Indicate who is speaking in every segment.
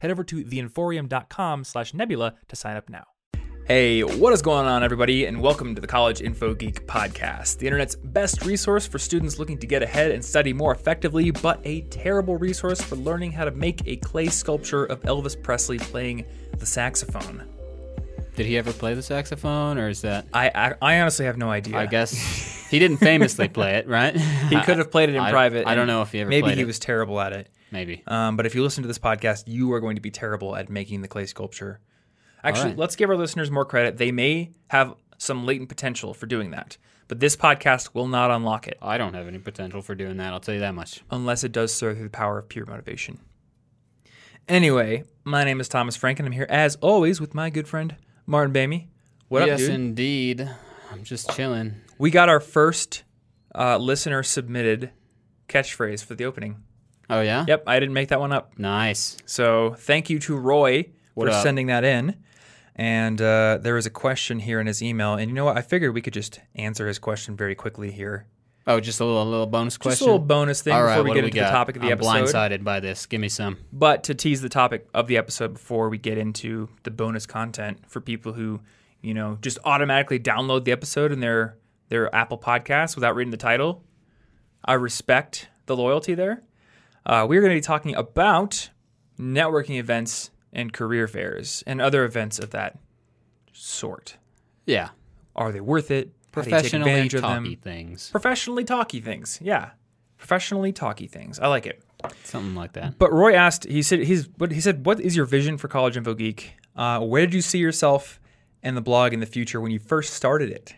Speaker 1: Head over to theinforium.com slash nebula to sign up now. Hey, what is going on, everybody, and welcome to the College Info Geek podcast, the internet's best resource for students looking to get ahead and study more effectively, but a terrible resource for learning how to make a clay sculpture of Elvis Presley playing the saxophone.
Speaker 2: Did he ever play the saxophone, or is that?
Speaker 1: I, I, I honestly have no idea.
Speaker 2: I guess he didn't famously play it, right?
Speaker 1: he could have played it in
Speaker 2: I-
Speaker 1: private.
Speaker 2: I don't know if he ever
Speaker 1: Maybe
Speaker 2: played
Speaker 1: he
Speaker 2: it.
Speaker 1: was terrible at it.
Speaker 2: Maybe.
Speaker 1: Um, but if you listen to this podcast, you are going to be terrible at making the clay sculpture. Actually,
Speaker 2: right.
Speaker 1: let's give our listeners more credit. They may have some latent potential for doing that, but this podcast will not unlock it
Speaker 2: I don't have any potential for doing that. I'll tell you that much.
Speaker 1: unless it does so through the power of pure motivation. Anyway, my name is Thomas Frank, and I'm here as always with my good friend Martin Boehme. What up, dude?
Speaker 2: yes, indeed. I'm just chilling.
Speaker 1: we got our first uh, listener submitted catchphrase for the opening.
Speaker 2: Oh yeah.
Speaker 1: Yep, I didn't make that one up.
Speaker 2: Nice.
Speaker 1: So thank you to Roy
Speaker 2: What
Speaker 1: for
Speaker 2: up?
Speaker 1: sending that in. And uh, there was a question here in his email, and you know what? I figured we could just answer his question very quickly here.
Speaker 2: Oh, just a little, a little bonus question.
Speaker 1: Just a little bonus thing
Speaker 2: All right,
Speaker 1: before we get
Speaker 2: we
Speaker 1: into
Speaker 2: got?
Speaker 1: the topic of the
Speaker 2: I'm
Speaker 1: episode.
Speaker 2: blindsided by this. Give me some.
Speaker 1: But to tease the topic of the episode before we get into the bonus content for people who, you know, just automatically download the episode in their their Apple Podcasts without reading the title, I respect the loyalty there. Uh, we're going to be talking about networking events and career fairs and other events of that sort.
Speaker 2: Yeah.
Speaker 1: Are they worth it? How do you take
Speaker 2: Professionally
Speaker 1: advantage of them?
Speaker 2: talky things.
Speaker 1: Professionally talky things. Yeah. Professionally talky things. I like it.
Speaker 2: Something like that.
Speaker 1: But Roy asked, he said, he's, what, he said, what is your vision for College Info Geek? Uh, where did you see yourself and the blog in the future when you first started it?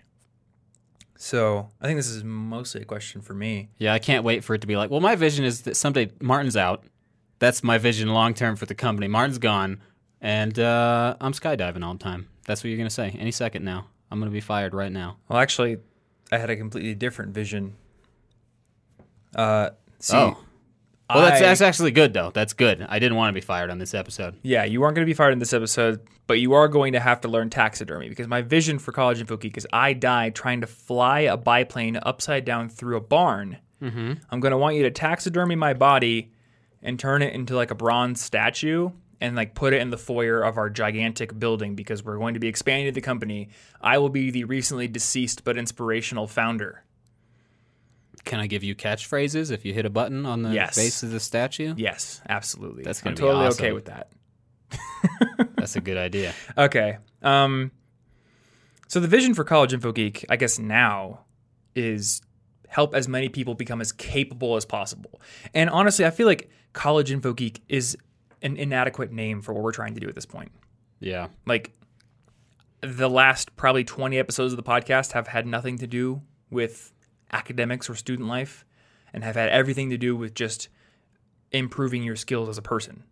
Speaker 1: So I think this is mostly a question for me.
Speaker 2: Yeah, I can't wait for it to be like, well, my vision is that someday Martin's out. That's my vision long term for the company. Martin's gone, and uh, I'm skydiving all the time. That's what you're going to say. Any second now. I'm going to be fired right now.
Speaker 1: Well, actually, I had a completely different vision. Uh, see,
Speaker 2: oh. Well, that's,
Speaker 1: I-
Speaker 2: that's actually good, though. That's good. I didn't want to be fired on this episode.
Speaker 1: Yeah, you aren't going to be fired in this episode, but you are going to have to learn taxidermy because my vision for College Info Geek is I die trying to fly a biplane upside down through a barn. Mm-hmm. I'm going to want you to taxidermy my body and turn it into like a bronze statue and like put it in the foyer of our gigantic building because we're going to be expanding the company. I will be the recently deceased but inspirational founder.
Speaker 2: Can I give you catchphrases if you hit a button on the
Speaker 1: Yes.
Speaker 2: base of the statue?
Speaker 1: Yes, absolutely.
Speaker 2: That's
Speaker 1: I'm
Speaker 2: gonna be
Speaker 1: totally
Speaker 2: awesome.
Speaker 1: okay with that.
Speaker 2: That's a good idea.
Speaker 1: Okay. Um, so the vision for College Info Geek, I guess now, is help as many people become as capable as possible. And honestly, I feel like College Info Geek is an inadequate name for what we're trying to do at this point.
Speaker 2: Yeah.
Speaker 1: Like the last probably 20 episodes of the podcast have had nothing to do with academics or student life and have had everything to do with just improving your skills as a person.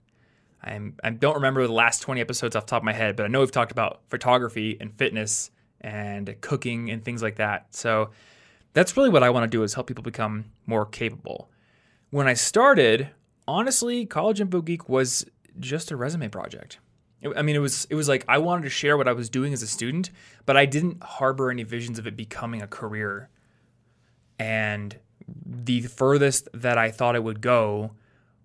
Speaker 1: I'm, I don't remember the last 20 episodes off the top of my head, but I know we've talked about photography and fitness and cooking and things like that. So that's really what I want to do is help people become more capable. When I started, honestly, College Info Geek was just a resume project. I mean, it was it was like I wanted to share what I was doing as a student, but I didn't harbor any visions of it becoming a career. And the furthest that I thought it would go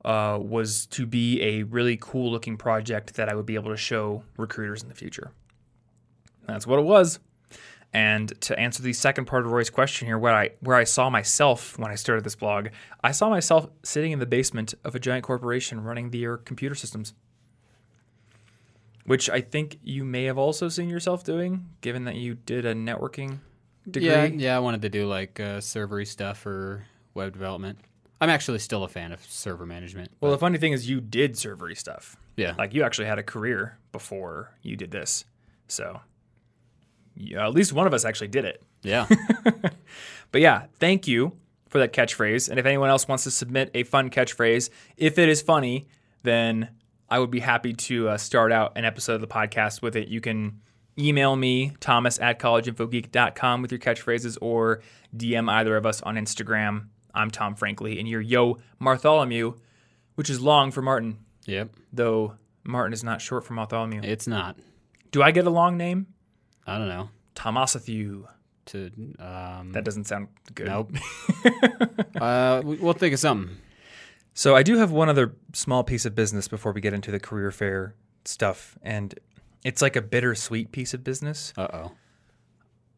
Speaker 1: uh, was to be a really cool looking project that I would be able to show recruiters in the future. That's what it was. And to answer the second part of Roy's question here, where I where I saw myself when I started this blog, I saw myself sitting in the basement of a giant corporation running their computer systems. Which I think you may have also seen yourself doing, given that you did a networking degree.
Speaker 2: Yeah, yeah. I wanted to do like uh, servery stuff or web development. I'm actually still a fan of server management.
Speaker 1: Well,
Speaker 2: but-
Speaker 1: the funny thing is, you did servery stuff.
Speaker 2: yeah.
Speaker 1: Like you actually had a career before you did this, so yeah, at least one of us actually did it.
Speaker 2: yeah.
Speaker 1: But yeah, thank you for that catchphrase. And if anyone else wants to submit a fun catchphrase, if it is funny, then I would be happy to uh, start out an episode of the podcast with it. You can email me, thomas at collegeinfogeek.com with your catchphrases or DM either of us on Instagram. I'm Tom Frankly, and you're Yo Martholomew, which is long for Martin,
Speaker 2: Yep.
Speaker 1: though Martin is not short for Bartholomew.
Speaker 2: It's not.
Speaker 1: Do I get a long name?
Speaker 2: I don't know.
Speaker 1: Thomasathu.
Speaker 2: To um,
Speaker 1: That doesn't sound good.
Speaker 2: nope. uh, we'll think of something.
Speaker 1: So I do have one other small piece of business before we get into the career fair stuff, and it's like a bittersweet piece of business.
Speaker 2: Uh oh.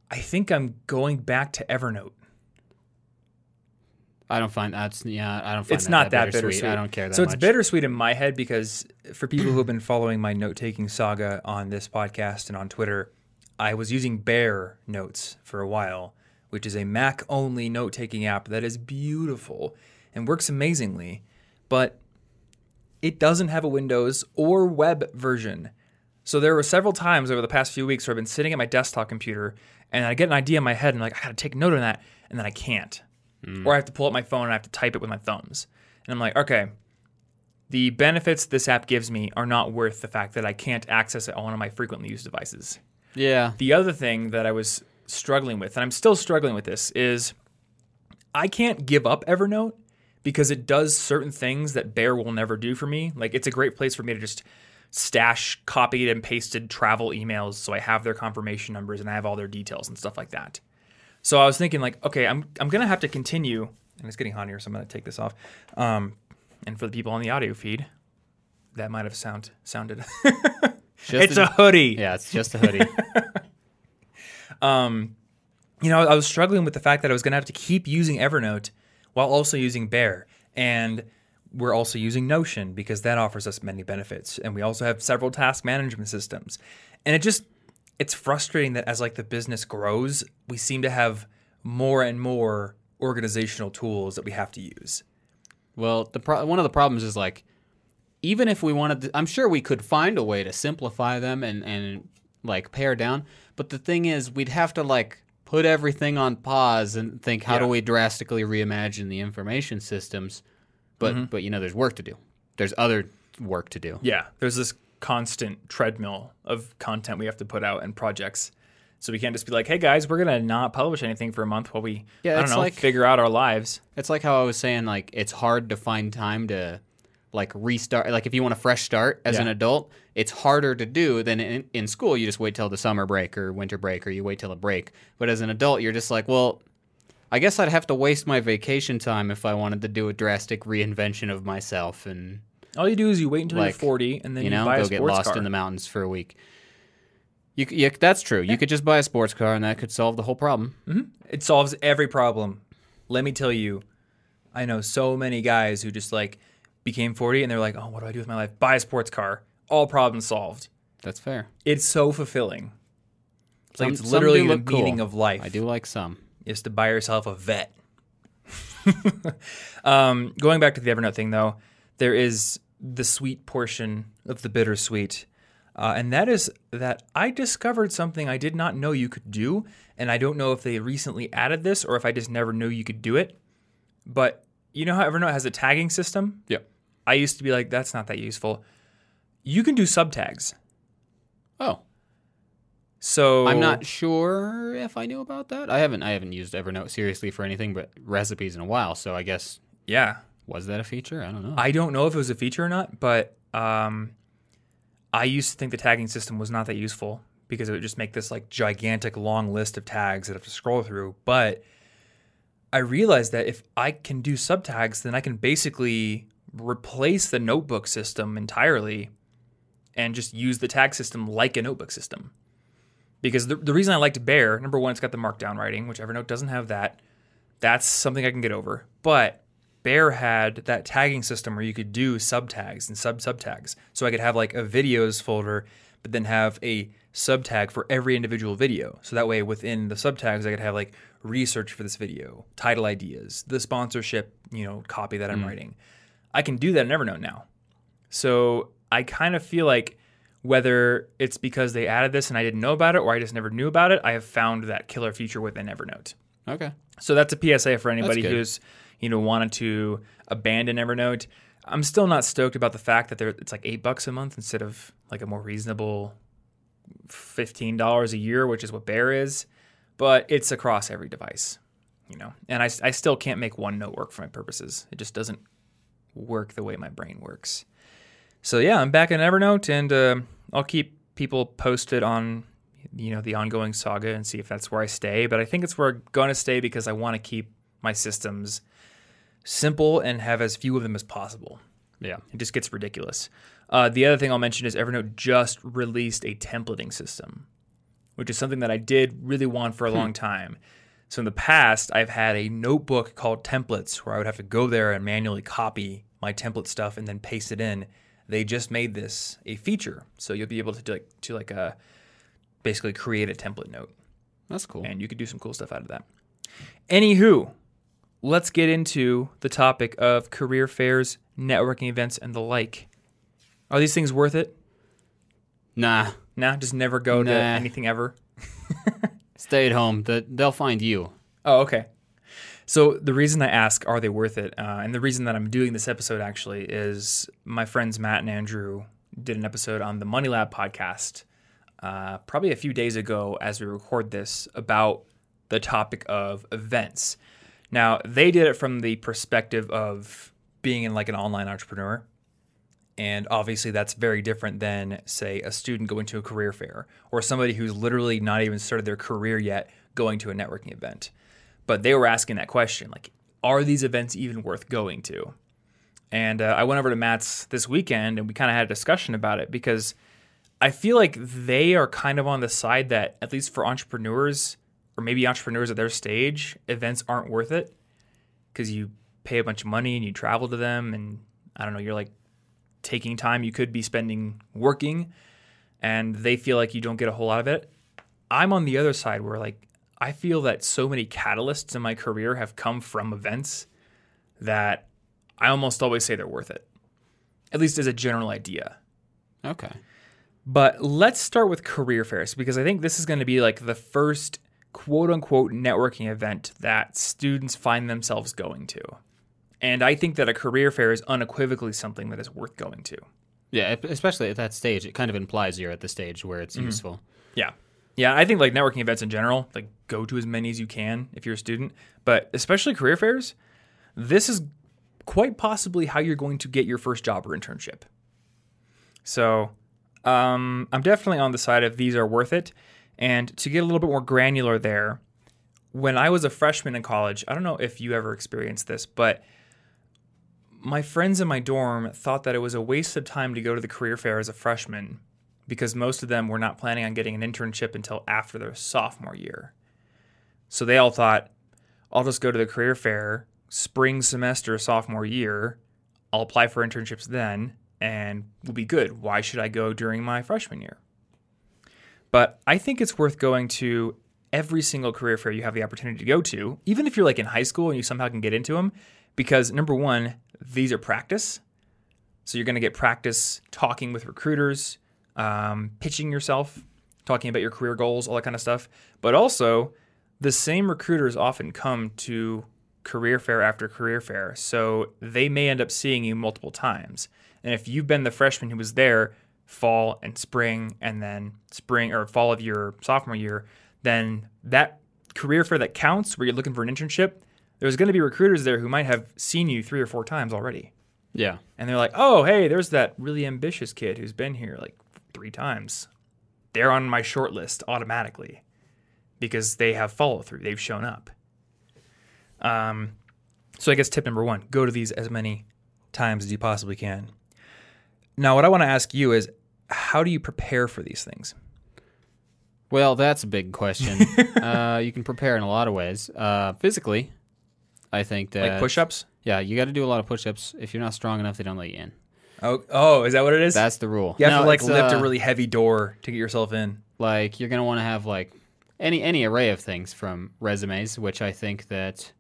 Speaker 1: I think I'm going back to Evernote.
Speaker 2: I don't find that's yeah. I don't find
Speaker 1: It's
Speaker 2: that
Speaker 1: not that
Speaker 2: bittersweet.
Speaker 1: bittersweet.
Speaker 2: I don't care that much.
Speaker 1: so
Speaker 2: much.
Speaker 1: it's bittersweet in my head because for people who have been following my note taking saga on this podcast and on Twitter, I was using Bear Notes for a while, which is a Mac only note taking app that is beautiful and works amazingly, but it doesn't have a Windows or web version. So there were several times over the past few weeks where I've been sitting at my desktop computer and I get an idea in my head and I'm like, I gotta take note of that, and then I can't. Hmm. Or I have to pull up my phone and I have to type it with my thumbs. And I'm like, okay, the benefits this app gives me are not worth the fact that I can't access it on one of my frequently used devices.
Speaker 2: yeah.
Speaker 1: The other thing that I was struggling with, and I'm still struggling with this, is I can't give up Evernote because it does certain things that Bear will never do for me. Like it's a great place for me to just stash copied and pasted travel emails so I have their confirmation numbers and I have all their details and stuff like that. So I was thinking like, okay, I'm I'm gonna have to continue, and it's getting hot here, so I'm gonna take this off. Um, and for the people on the audio feed, that might have sound sounded.
Speaker 2: Just
Speaker 1: it's a hoodie.
Speaker 2: yeah. It's just a hoodie.
Speaker 1: um, you know, I was struggling with the fact that I was going to have to keep using Evernote while also using Bear. And we're also using Notion because that offers us many benefits. And we also have several task management systems. And it just, it's frustrating that as like the business grows, we seem to have more and more organizational tools that we have to use.
Speaker 2: Well, the pro- one of the problems is like, even if we wanted, to, I'm sure we could find a way to simplify them and and like pare down. But the thing is, we'd have to like put everything on pause and think, how do we drastically reimagine the information systems? But mm-hmm. but you know, there's work to do. There's other work to do.
Speaker 1: Yeah, there's this constant treadmill of content we have to put out and projects. So we can't just be like, hey guys, we're going to not publish anything for a month while we,
Speaker 2: Yeah,
Speaker 1: I don't know,
Speaker 2: like-
Speaker 1: figure out our lives.
Speaker 2: It's like how I was saying, like it's hard to find time to like restart. Like if you want a fresh start as an adult, it's harder to do than in, in school. You just wait till the summer break or winter break, or you wait till a break. But as an adult, you're just like, well, I guess I'd have to waste my vacation time if I wanted to do a drastic reinvention of myself and
Speaker 1: All you do is you wait until
Speaker 2: Like,
Speaker 1: you're 40 and then
Speaker 2: you
Speaker 1: you,
Speaker 2: know
Speaker 1: buy
Speaker 2: go
Speaker 1: a
Speaker 2: get lost
Speaker 1: car.
Speaker 2: in the mountains for a week. You, yeah, that's true. You could just buy a sports car and that could solve the whole problem. Mm-hmm.
Speaker 1: It solves every problem. Let me tell you, I know so many guys who just like became 40 and they're like, oh, what do I do with my life? Buy a sports car. All problems solved.
Speaker 2: That's fair.
Speaker 1: It's so fulfilling. It's like
Speaker 2: Some-
Speaker 1: it's literally the
Speaker 2: cool.
Speaker 1: meaning of life.
Speaker 2: I do like some.
Speaker 1: Is to buy yourself a vet. um, going back to the Evernote thing, though, there is the sweet portion of the bittersweet, uh, and that is that I discovered something I did not know you could do, and I don't know if they recently added this or if I just never knew you could do it. But you know how Evernote has a tagging system?
Speaker 2: Yeah.
Speaker 1: I used to be like, that's not that useful. You can do subtags.
Speaker 2: Oh,
Speaker 1: So
Speaker 2: I'm not sure if I knew about that. I haven't I haven't used Evernote seriously for anything but recipes in a while, so I guess
Speaker 1: Yeah,
Speaker 2: was that a feature? I don't know.
Speaker 1: I don't know if it was a feature or not, but um, I used to think the tagging system was not that useful because it would just make this like gigantic long list of tags that I have to scroll through. But I realized that if I can do subtags, then I can basically replace the notebook system entirely and just use the tag system like a notebook system. Because the, the reason I liked Bear, number one, it's got the markdown writing, which Evernote doesn't have that. That's something I can get over. But Bear had that tagging system where you could do subtags and sub subtags. So I could have like a videos folder, but then have a subtag for every individual video. So that way within the subtags I could have like research for this video, title ideas, the sponsorship, you know, copy that I'm hmm. writing. I can do that in Evernote now. So I kind of feel like whether it's because they added this and I didn't know about it or I just never knew about it, I have found that killer feature within Evernote.
Speaker 2: okay.
Speaker 1: So that's a PSA for anybody who's you know wanted to abandon Evernote. I'm still not stoked about the fact that it's like eight bucks a month instead of like a more reasonable fifteen dollars a year, which is what Bear is. But it's across every device, you know. And I, I still can't make OneNote work for my purposes. It just doesn't work the way my brain works. So yeah, I'm back in Evernote, and uh, I'll keep people posted on you know the ongoing saga and see if that's where I stay. But I think it's where I'm going to stay because I want to keep my systems simple and have as few of them as possible.
Speaker 2: Yeah.
Speaker 1: It just gets ridiculous. Uh, the other thing I'll mention is Evernote just released a templating system, which is something that I did really want for a long time. So in the past, I've had a notebook called Templates where I would have to go there and manually copy my template stuff and then paste it in. They just made this a feature, so you'll be able to do like to like a basically create a template note,
Speaker 2: That's cool.
Speaker 1: and you could do some cool stuff out of that. Anywho, let's get into the topic of career fairs, networking events, and the like. Are these things worth it?
Speaker 2: Nah.
Speaker 1: Nah, just never go to
Speaker 2: Nah.
Speaker 1: anything ever.
Speaker 2: Stay at home. The, they'll find you.
Speaker 1: Oh, okay. So the reason I ask, are they worth it? Uh, and the reason that I'm doing this episode actually is my friends Matt and Andrew did an episode on the Money Lab podcast uh, probably a few days ago as we record this about the topic of events. Now, they did it from the perspective of being in like an online entrepreneur. And obviously, that's very different than, say, a student going to a career fair or somebody who's literally not even started their career yet going to a networking event. But they were asking that question like, are these events even worth going to? And uh, I went over to Matt's this weekend and we kind of had a discussion about it because I feel like they are kind of on the side that, at least for entrepreneurs or maybe entrepreneurs at their stage, events aren't worth it because you pay a bunch of money and you travel to them. And I don't know, you're like taking time you could be spending working and they feel like you don't get a whole lot of it. I'm on the other side where like I feel that so many catalysts in my career have come from events that I almost always say they're worth it. At least as a general idea.
Speaker 2: Okay.
Speaker 1: But let's start with career fairs because I think this is going to be like the first quote unquote networking event that students find themselves going to. And I think that a career fair is unequivocally something that is worth going to.
Speaker 2: Yeah, especially at that stage, it kind of implies you're at the stage where it's mm-hmm. useful.
Speaker 1: Yeah. Yeah, I think like networking events in general, like go to as many as you can if you're a student, but especially career fairs, this is quite possibly how you're going to get your first job or internship. So, um, I'm definitely on the side of these are worth it. And to get a little bit more granular there, when I was a freshman in college, I don't know if you ever experienced this, but my friends in my dorm thought that it was a waste of time to go to the career fair as a freshman because most of them were not planning on getting an internship until after their sophomore year. So they all thought, I'll just go to the career fair spring semester sophomore year. I'll apply for internships then and we'll be good. Why should I go during my freshman year? But I think it's worth going to every single career fair you have the opportunity to go to, even if you're like in high school and you somehow can get into them, because number one, these are practice. So you're going to get practice talking with recruiters, um, pitching yourself, talking about your career goals, all that kind of stuff. But also, the same recruiters often come to career fair after career fair. So they may end up seeing you multiple times. And if you've been the freshman who was there fall and spring and then spring or fall of your sophomore year, then that career fair that counts where you're looking for an internship, there's going to be recruiters there who might have seen you three or four times already.
Speaker 2: Yeah.
Speaker 1: And they're like, oh, hey, there's that really ambitious kid who's been here like three times. They're on my short list automatically because they have follow through. They've shown up. Um, so I guess tip number one go to these as many times as you possibly can. Now, what I want to ask you is how do you prepare for these things?
Speaker 2: Well, that's a big question. uh, you can prepare in a lot of ways. Uh, physically, I think that
Speaker 1: Like push ups?
Speaker 2: Yeah, you got to do a lot of push-ups. If you're not strong enough, they don't let you in.
Speaker 1: Oh, oh, is that what it is?
Speaker 2: That's the rule.
Speaker 1: you have
Speaker 2: No,
Speaker 1: to like
Speaker 2: it's,
Speaker 1: lift
Speaker 2: uh,
Speaker 1: a really heavy door to get yourself in.
Speaker 2: like you're gonna want to have like any any array of things from resumes, which I think that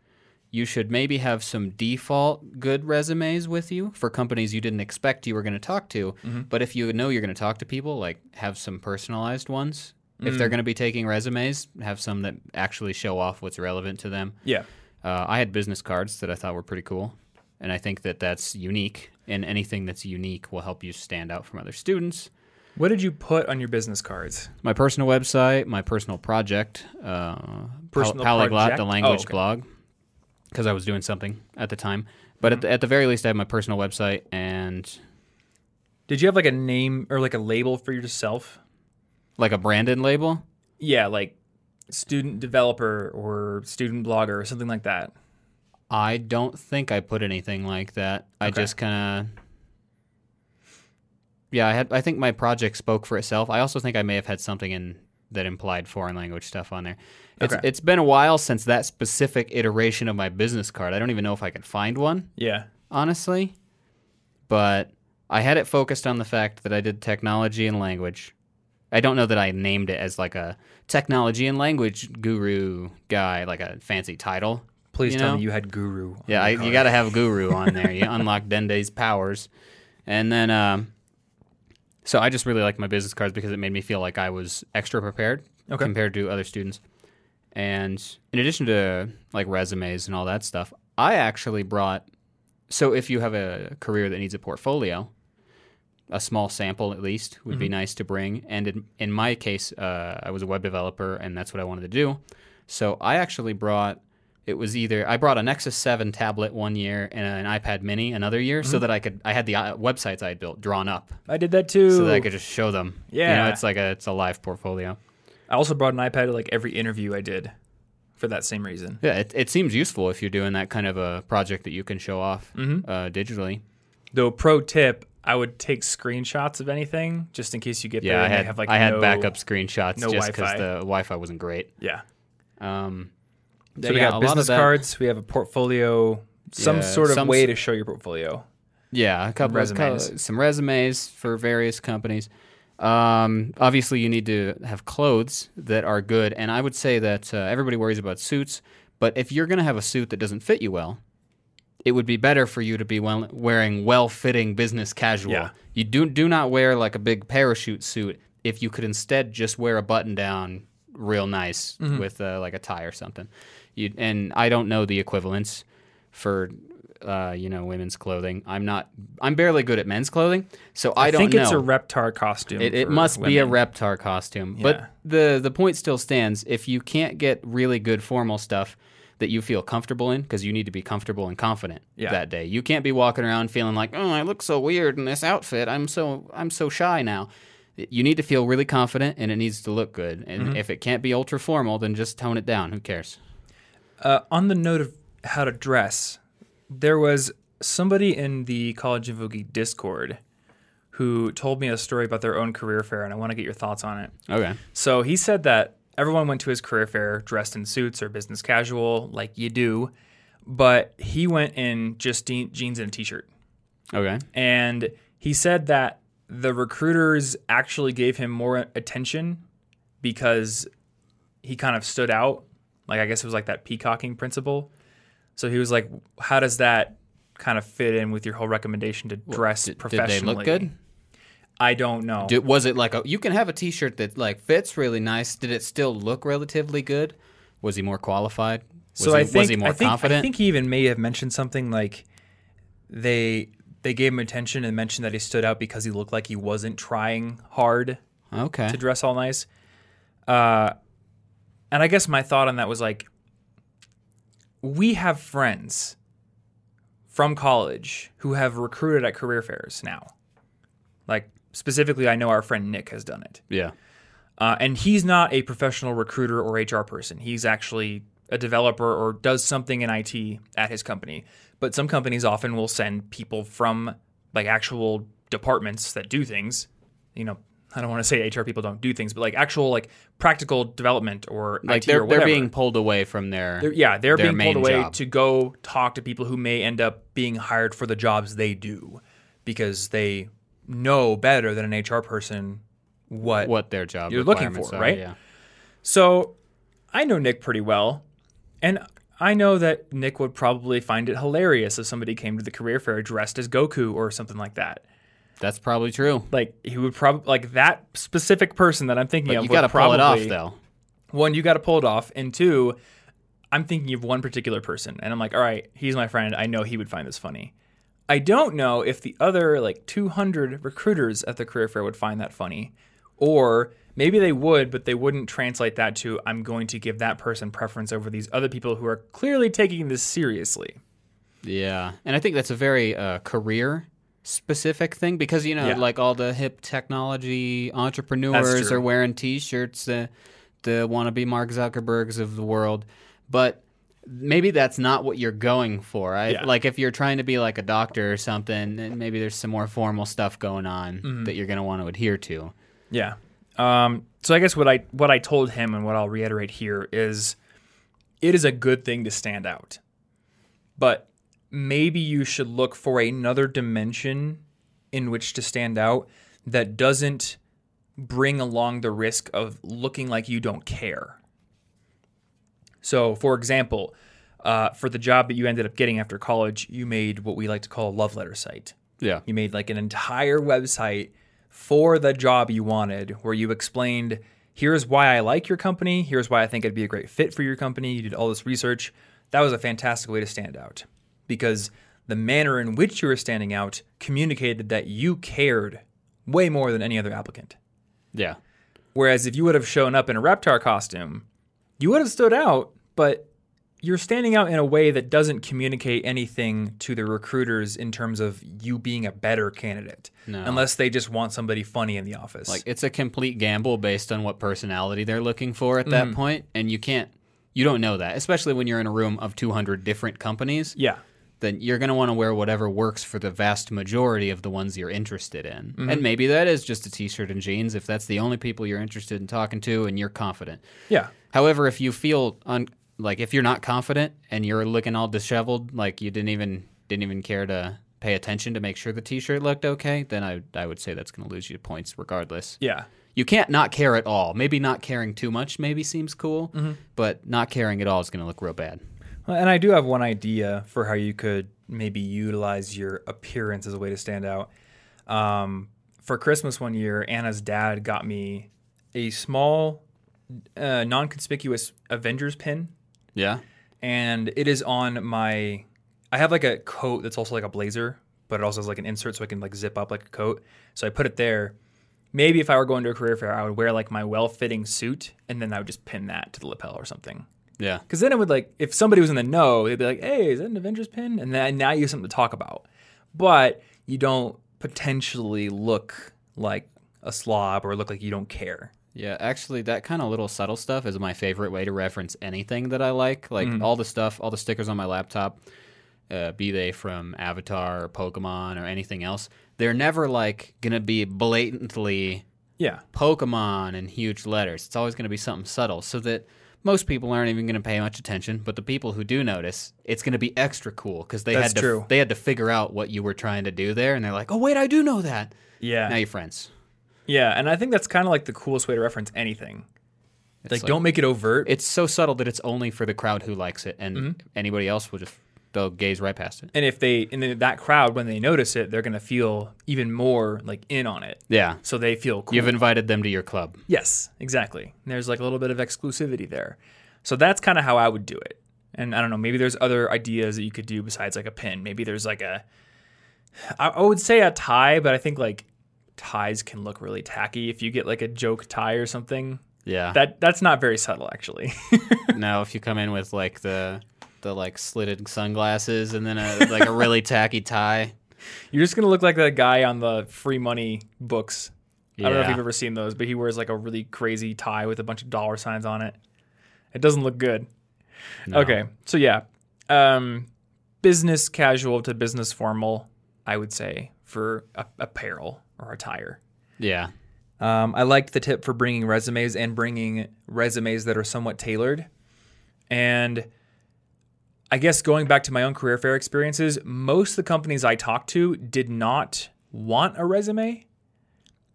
Speaker 2: you should maybe have some default good resumes with you for companies you didn't expect you were going to talk to. But if you know you're going to talk to people, like have some personalized ones. If they're going to be taking resumes, have some that actually show off what's relevant to them.
Speaker 1: Yeah.
Speaker 2: Uh, I had business cards that I thought were pretty cool, and I think that that's unique and anything that's unique will help you stand out from other students.
Speaker 1: What did you put on your business cards?
Speaker 2: My personal website, my personal project, uh,
Speaker 1: Personal
Speaker 2: Polyglot,
Speaker 1: project?
Speaker 2: the
Speaker 1: Oh,
Speaker 2: language
Speaker 1: okay.
Speaker 2: blog, because I was doing something at the time. But
Speaker 1: Mm-hmm.
Speaker 2: at, the, at the very least, I have my personal website and
Speaker 1: Did you have like a name or like a label for yourself?
Speaker 2: like a branded label.
Speaker 1: Yeah, like student developer or student blogger or something like that.
Speaker 2: I don't think I put anything like that. I just kind of Yeah, I had I think my project spoke for itself. I also think I may have had something in that implied foreign language stuff on there. It's
Speaker 1: Okay.
Speaker 2: it's been a while since that specific iteration of my business card. I don't even know if I could find one,
Speaker 1: Yeah.
Speaker 2: honestly. But I had it focused on the fact that I did technology and language. I don't know that I named it as like a technology and language guru guy, like a fancy title.
Speaker 1: Please
Speaker 2: You
Speaker 1: tell
Speaker 2: know?
Speaker 1: me you had guru. on
Speaker 2: Yeah, I, you got to have Guru on there. You unlock Dende's powers, and then um, so I just really like my business cards because it made me feel like I was extra prepared
Speaker 1: Okay.
Speaker 2: compared to other students. And in addition to like resumes and all that stuff, I actually brought. So if you have a career that needs a portfolio, a small sample at least would be nice to bring. And in, in my case, uh, I was a web developer, and that's what I wanted to do. So I actually brought. It was either I brought a Nexus Seven tablet one year and an iPad Mini another year, so that I could I had the uh, websites I had built drawn up,
Speaker 1: I did that too.
Speaker 2: so that I could just show them. you know,
Speaker 1: Yeah.
Speaker 2: it's like a it's a live portfolio.
Speaker 1: I also brought an iPad to like every interview I did for that same reason.
Speaker 2: Yeah, it, it seems useful if you're doing that kind of a project that you can show off uh, digitally.
Speaker 1: Though pro tip, I would take screenshots of anything just in case you get
Speaker 2: Yeah,
Speaker 1: there
Speaker 2: I had
Speaker 1: have like
Speaker 2: I had
Speaker 1: no,
Speaker 2: backup screenshots
Speaker 1: no
Speaker 2: just because the Wi-Fi wasn't great.
Speaker 1: Yeah.
Speaker 2: Um,
Speaker 1: So we
Speaker 2: yeah, a
Speaker 1: got
Speaker 2: lot of
Speaker 1: business cards, we have a portfolio, some
Speaker 2: Yeah,
Speaker 1: sort of
Speaker 2: some
Speaker 1: way
Speaker 2: s-
Speaker 1: to show your portfolio.
Speaker 2: Yeah, a couple
Speaker 1: Resumes.
Speaker 2: resumes, some resumes for various companies. Um, obviously, you need to have clothes that are good, and I would say that uh, everybody worries about suits, but if you're going to have a suit that doesn't fit you well, it would be better for you to be well, wearing well-fitting business casual.
Speaker 1: Yeah.
Speaker 2: You do do not wear like a big parachute suit if you could instead just wear a button-down, real nice
Speaker 1: Mm-hmm.
Speaker 2: with uh, like a tie or something. You and I don't know the equivalents for uh, you know women's clothing. I'm not. I'm barely good at men's clothing, so I,
Speaker 1: I,
Speaker 2: don't
Speaker 1: think
Speaker 2: know.
Speaker 1: it's a Reptar costume.
Speaker 2: It, it must be a
Speaker 1: women.
Speaker 2: Reptar costume.
Speaker 1: Yeah.
Speaker 2: But the the point still stands. If you can't get really good formal stuff that you feel comfortable in, because you need to be comfortable and confident
Speaker 1: Yeah.
Speaker 2: that day. You can't be walking around feeling like, oh, I look so weird in this outfit. I'm so I'm so shy now. You need to feel really confident, and it needs to look good. And
Speaker 1: Mm-hmm.
Speaker 2: if it can't be ultra formal, then just tone it down. Who cares?
Speaker 1: Uh, on the note of how to dress, there was somebody in the College Info Geek Discord who told me a story about their own career fair, and I want to get your thoughts on it.
Speaker 2: Okay.
Speaker 1: So he said that everyone went to his career fair dressed in suits or business casual, like you do, but he went in just de- jeans and a t-shirt.
Speaker 2: Okay.
Speaker 1: And he said that the recruiters actually gave him more attention because he kind of stood out. Like I guess it was like that peacocking principle. So he was like, "How does that kind of fit in with your whole recommendation to dress
Speaker 2: Did, did
Speaker 1: professionally?"
Speaker 2: they look good?
Speaker 1: I don't know.
Speaker 2: Did, was it like a? You can have a T-shirt that like fits really nice. Did it still look relatively good? Was he more qualified? Was
Speaker 1: so
Speaker 2: he,
Speaker 1: I think
Speaker 2: was he more
Speaker 1: I think,
Speaker 2: confident?
Speaker 1: I think he even may have mentioned something like they they gave him attention and mentioned that he stood out because he looked like he wasn't trying hard
Speaker 2: okay.
Speaker 1: to dress all nice. Uh, and I guess my thought on that was like, we have friends from college who have recruited at career fairs now. Like specifically, I know our friend Nick has done it,
Speaker 2: Yeah.
Speaker 1: uh, and he's not a professional recruiter or HR person. He's actually a developer or does something in IT at his company. But some companies often will send people from like actual departments that do things. You know, I don't want to say HR people don't do things, but like actual like practical development or
Speaker 2: Like
Speaker 1: IT
Speaker 2: they're
Speaker 1: or
Speaker 2: they're being pulled away from their.
Speaker 1: They're- yeah, they're
Speaker 2: their
Speaker 1: being pulled away
Speaker 2: job.
Speaker 1: to go talk to people who may end up being hired for the jobs they do because they know better than an HR person what
Speaker 2: what their job
Speaker 1: you're looking for,
Speaker 2: are,
Speaker 1: right?
Speaker 2: Yeah.
Speaker 1: So I know Nick pretty well, and I know that Nick would probably find it hilarious if somebody came to the career fair dressed as Goku or something like that.
Speaker 2: That's probably true.
Speaker 1: Like he would probably like that specific person that I'm thinking
Speaker 2: But
Speaker 1: of.
Speaker 2: you got to pull it off though.
Speaker 1: One, you got to pull it off, and two, I'm thinking of one particular person, and I'm like, all right, he's my friend. I know he would find this funny. I don't know if the other like 200 recruiters at the career fair would find that funny, or maybe they would, but they wouldn't translate that to I'm going to give that person preference over these other people who are clearly taking this seriously.
Speaker 2: Yeah, and I think that's a very uh, career specific thing because you know,
Speaker 1: Yeah.
Speaker 2: like all the hip technology entrepreneurs are wearing T-shirts, the the wannabe Mark Zuckerbergs of the world, but maybe that's not what you're going for. I,
Speaker 1: Yeah.
Speaker 2: Like if you're trying to be like a doctor or something, then maybe there's some more formal stuff going on
Speaker 1: Mm-hmm.
Speaker 2: that you're going to want to adhere to.
Speaker 1: Yeah. Um, so I guess what I what I told him and what I'll reiterate here is it is a good thing to stand out. But maybe you should look for another dimension in which to stand out that doesn't bring along the risk of looking like you don't care. So, for example, uh, for the job that you ended up getting after college, you made what we like to call a love letter site.
Speaker 2: Yeah.
Speaker 1: You made like an entire website for the job you wanted where you explained here's why I like your company, here's why I think it'd be a great fit for your company. You did all this research. That was a fantastic way to stand out because the manner in which you were standing out communicated that you cared way more than any other applicant.
Speaker 2: Yeah.
Speaker 1: Whereas if you would have shown up in a Reptar costume, you would have stood out, but you're standing out in a way that doesn't communicate anything to the recruiters in terms of you being a better candidate.
Speaker 2: No.
Speaker 1: Unless they just want somebody funny in the office.
Speaker 2: Like it's a complete gamble based on what personality they're looking for at that mm-hmm. point, and you can't you don't know that, especially when you're in a room of 200 different companies.
Speaker 1: yeah.
Speaker 2: Then you're going to want to wear whatever works for the vast majority of the ones you're interested in. Mm-hmm. And maybe that is just a t-shirt and jeans if that's the only people you're interested in talking to and you're confident.
Speaker 1: Yeah.
Speaker 2: However, if you feel un- like if you're not confident and you're looking all disheveled, like you didn't even didn't even care to pay attention to make sure the t-shirt looked okay, then I I would say that's going to lose you points regardless.
Speaker 1: Yeah.
Speaker 2: You can't not care at all. Maybe not caring too much maybe seems cool, mm-hmm. but not caring at all is going to look real bad.
Speaker 1: Well, And I do have one idea for how you could maybe utilize your appearance as a way to stand out. Um, for Christmas one year, Anna's dad got me a small, uh, non conspicuous Avengers pin.
Speaker 2: Yeah.
Speaker 1: and it is on my I have like a coat that's also like a blazer, but it also has like an insert so I can like zip up like a coat. So I put it there. Maybe if I were going to a career fair, I would wear like my well-fitting suit and then I would just pin that to the lapel or something.
Speaker 2: Yeah.
Speaker 1: Because then it would like if somebody was in the know, they'd be like, "Hey, is that an Avengers pin?" And then now you have something to talk about. But you don't potentially look like a slob or look like you don't care.
Speaker 2: Yeah, actually, that kind of little subtle stuff is my favorite way to reference anything that I like. Like all the stuff, all the stickers on my laptop, uh, be they from Avatar or Pokemon or anything else, they're never like gonna be blatantly
Speaker 1: Yeah.
Speaker 2: Pokemon in huge letters. It's always gonna be something subtle, so that most people aren't even gonna pay much attention. But the people who do notice, it's gonna be extra cool because they
Speaker 1: That's
Speaker 2: had to
Speaker 1: true.
Speaker 2: they had to figure out what you were trying to do there, and they're like, "Oh wait, I do know that."
Speaker 1: Yeah.
Speaker 2: Now you're friends.
Speaker 1: Yeah, and I think that's kind of like the coolest way to reference anything. like,
Speaker 2: like-
Speaker 1: don't make it overt.
Speaker 2: it's so subtle that it's only for the crowd who likes it, and
Speaker 1: Mm-hmm.
Speaker 2: anybody else will just they'll gaze right past it.
Speaker 1: and if they in that crowd when they notice it, they're gonna feel even more like in on it.
Speaker 2: Yeah,
Speaker 1: So they feel cool.
Speaker 2: you've invited them to your club.
Speaker 1: yes, exactly. And there's like a little bit of exclusivity there. So that's kind of how I would do it. And I don't know, maybe there's other ideas that you could do besides like a pin. Maybe there's like a I would say a tie, but I think like ties can look really tacky if you get like a joke tie or something.
Speaker 2: Yeah.
Speaker 1: That that's not very subtle actually.
Speaker 2: now, if you come in with like the the like slitted sunglasses and then a like a really tacky tie,
Speaker 1: You're just gonna look like that guy on the free money books. I don't know if you've ever seen those, but he wears like a really crazy tie with a bunch of dollar signs on it. It doesn't look good.
Speaker 2: No.
Speaker 1: Okay, so yeah, um, business casual to business formal, I would say for a- apparel or attire.
Speaker 2: yeah,
Speaker 1: Um, I liked the tip for bringing resumes and bringing resumes that are somewhat tailored. And I guess going back to my own career fair experiences, most of the companies I talked to did not want a resume.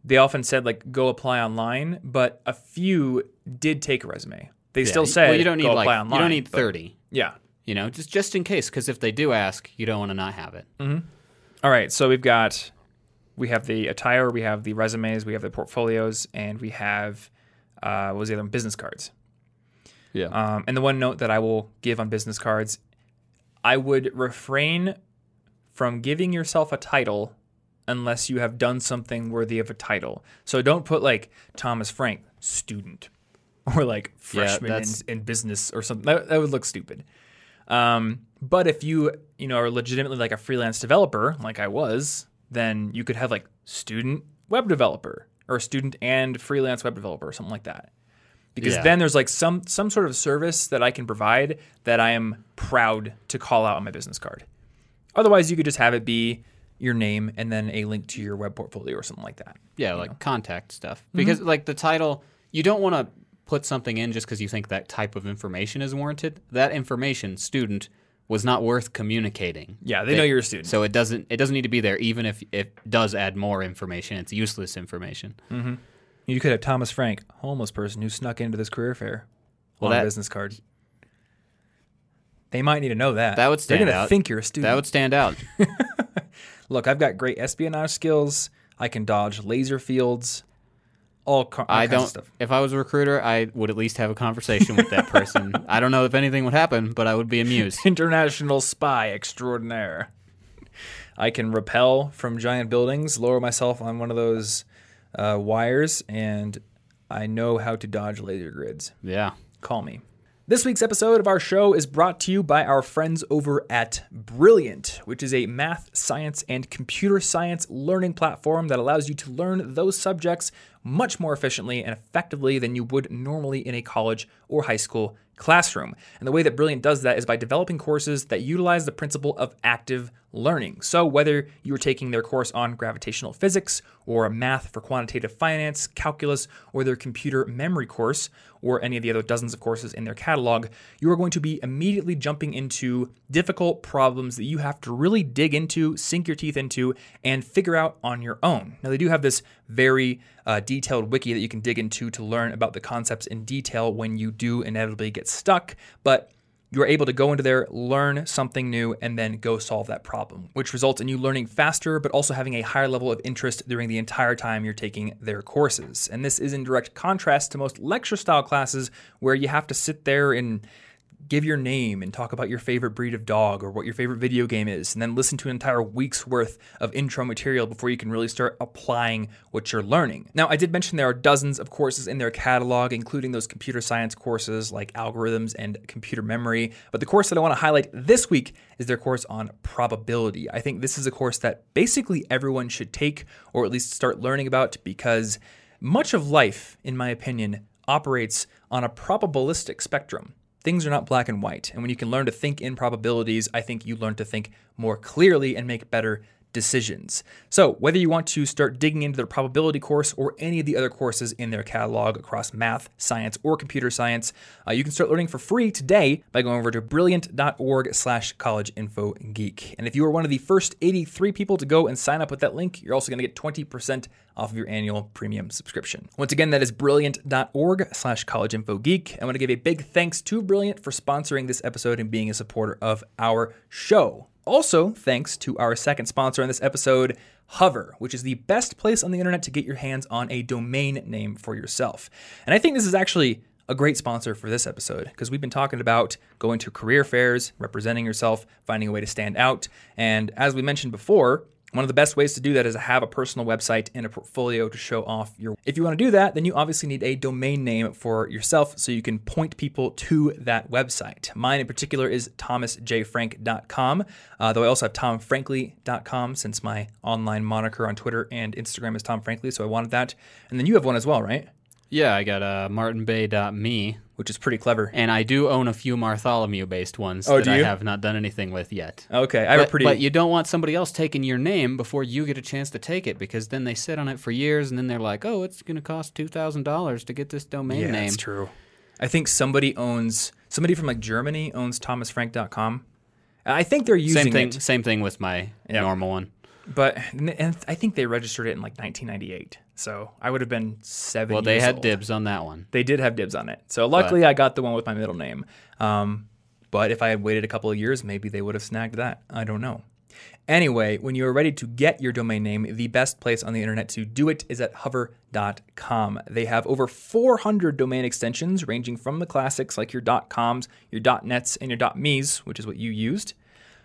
Speaker 1: They often said like go apply online, but a few did take a resume. They still say
Speaker 2: well, you don't need
Speaker 1: go
Speaker 2: like
Speaker 1: apply online.
Speaker 2: you don't need thirty.
Speaker 1: Yeah.
Speaker 2: You know, just just in case, because if they do ask, you don't want to not have it.
Speaker 1: All right, so we've got we have the attire, we have the resumes, we have the portfolios, and we have uh, what was the other one? Business cards.
Speaker 2: Yeah,
Speaker 1: Um, and the one note that I will give on business cards, I would refrain from giving yourself a title unless you have done something worthy of a title. So don't put like Thomas Frank, student, or like freshman in, in business or something. That, that would look stupid. Um, but if you you know are legitimately like a freelance developer, like I was, then you could have like student web developer or student and freelance web developer or something like that. Because
Speaker 2: Yeah.
Speaker 1: then there's like some some sort of service that I can provide that I am proud to call out on my business card. Otherwise, you could just have it be your name and then a link to your web portfolio or something like that.
Speaker 2: Yeah, like contact stuff.
Speaker 1: Mm-hmm.
Speaker 2: Because like the title, you don't want to put something in just because you think that type of information is warranted. That information, student, was not worth communicating.
Speaker 1: Yeah, they know you're a student.
Speaker 2: So it doesn't it doesn't need to be there even if it does add more information. It's useless information.
Speaker 1: You could have Thomas Frank, homeless person who snuck into this career fair
Speaker 2: Well,
Speaker 1: on a business card. They might need to know that.
Speaker 2: That would stand
Speaker 1: They're gonna
Speaker 2: out.
Speaker 1: think you're a student.
Speaker 2: That would stand out.
Speaker 1: Look, I've got great espionage skills. I can dodge laser fields. All, co- all
Speaker 2: I
Speaker 1: kinds of
Speaker 2: don't.
Speaker 1: stuff.
Speaker 2: If I was a recruiter, I would at least have a conversation with that person. I don't know if anything would happen, but I would be amused.
Speaker 1: International spy extraordinaire. I can rappel from giant buildings, lower myself on one of those uh, wires, and I know how to dodge laser grids.
Speaker 2: Yeah.
Speaker 1: Call me. This week's episode of our show is brought to you by our friends over at Brilliant, which is a math, science, and computer science learning platform that allows you to learn those subjects much more efficiently and effectively than you would normally in a college or high school classroom. And the way that Brilliant does that is by developing courses that utilize the principle of active learning. So, whether you are taking their course on gravitational physics, or math for quantitative finance, calculus, or their computer memory course, or any of the other dozens of courses in their catalog, you are going to be immediately jumping into difficult problems that you have to really dig into, sink your teeth into, and figure out on your own. Now, they do have this very uh, detailed wiki that you can dig into to learn about the concepts in detail when you do inevitably get stuck, but you're able to go into there, learn something new, and then go solve that problem, which results in you learning faster, but also having a higher level of interest during the entire time you're taking their courses. And this is in direct contrast to most lecture style classes where you have to sit there and give your name and talk about your favorite breed of dog or what your favorite video game is, and then listen to an entire week's worth of intro material before you can really start applying what you're learning. Now, I did mention there are dozens of courses in their catalog, including those computer science courses like algorithms and computer memory. But the course that I want to highlight this week is their course on probability. I think this is a course that basically everyone should take or at least start learning about because much of life, in my opinion, operates on a probabilistic spectrum things are not black and white. And when you can learn to think in probabilities, I think you learn to think more clearly and make better decisions. So, whether you want to start digging into their probability course or any of the other courses in their catalog across math, science, or computer science, uh, you can start learning for free today by going over to brilliant.org slash college info geek. And if you are one of the first 83 people to go and sign up with that link, you're also going to get 20% off of your annual premium subscription. Once again, that is brilliant.org slash college info geek. I want to give a big thanks to Brilliant for sponsoring this episode and being a supporter of our show. Also, thanks to our second sponsor on this episode, Hover, which is the best place on the internet to get your hands on a domain name for yourself. And I think this is actually a great sponsor for this episode because we've been talking about going to career fairs, representing yourself, finding a way to stand out. And as we mentioned before, one of the best ways to do that is to have a personal website and a portfolio to show off your. If you want to do that, then you obviously need a domain name for yourself so you can point people to that website. Mine in particular is thomasjfrank.com, uh, though I also have tomfrankly.com since my online moniker on Twitter and Instagram is Tom Frankly, so I wanted that. And then you have one as well, right?
Speaker 2: Yeah, I got uh, martinboeh.me,
Speaker 1: Which is pretty clever.
Speaker 2: and I do own a few Bartholomew-based ones
Speaker 1: Oh,
Speaker 2: that I have not done anything with yet.
Speaker 1: Okay, I have
Speaker 2: But,
Speaker 1: a pretty.
Speaker 2: but you don't want somebody else taking your name before you get a chance to take it because then they sit on it for years and then they're like, oh, it's going to cost $2,000 to get this domain
Speaker 1: yeah,
Speaker 2: name.
Speaker 1: that's true. I think somebody owns somebody from like Germany owns thomasfrank.com. I think they're using
Speaker 2: Same thing.
Speaker 1: it.
Speaker 2: Same thing with my
Speaker 1: Yeah.
Speaker 2: normal one.
Speaker 1: But and I think they registered it in like 1998. So I would have been seven.
Speaker 2: Well, they had
Speaker 1: old.
Speaker 2: dibs on that one.
Speaker 1: They did have dibs on it. So luckily, I got the one with my middle name. Um, but if I had waited a couple of years, maybe they would have snagged that. I don't know. Anyway, when you are ready to get your domain name, the best place on the internet to do it is at hover.com. They have over 400 domain extensions ranging from the classics like your .coms, your .nets, and your .mes, which is what you used.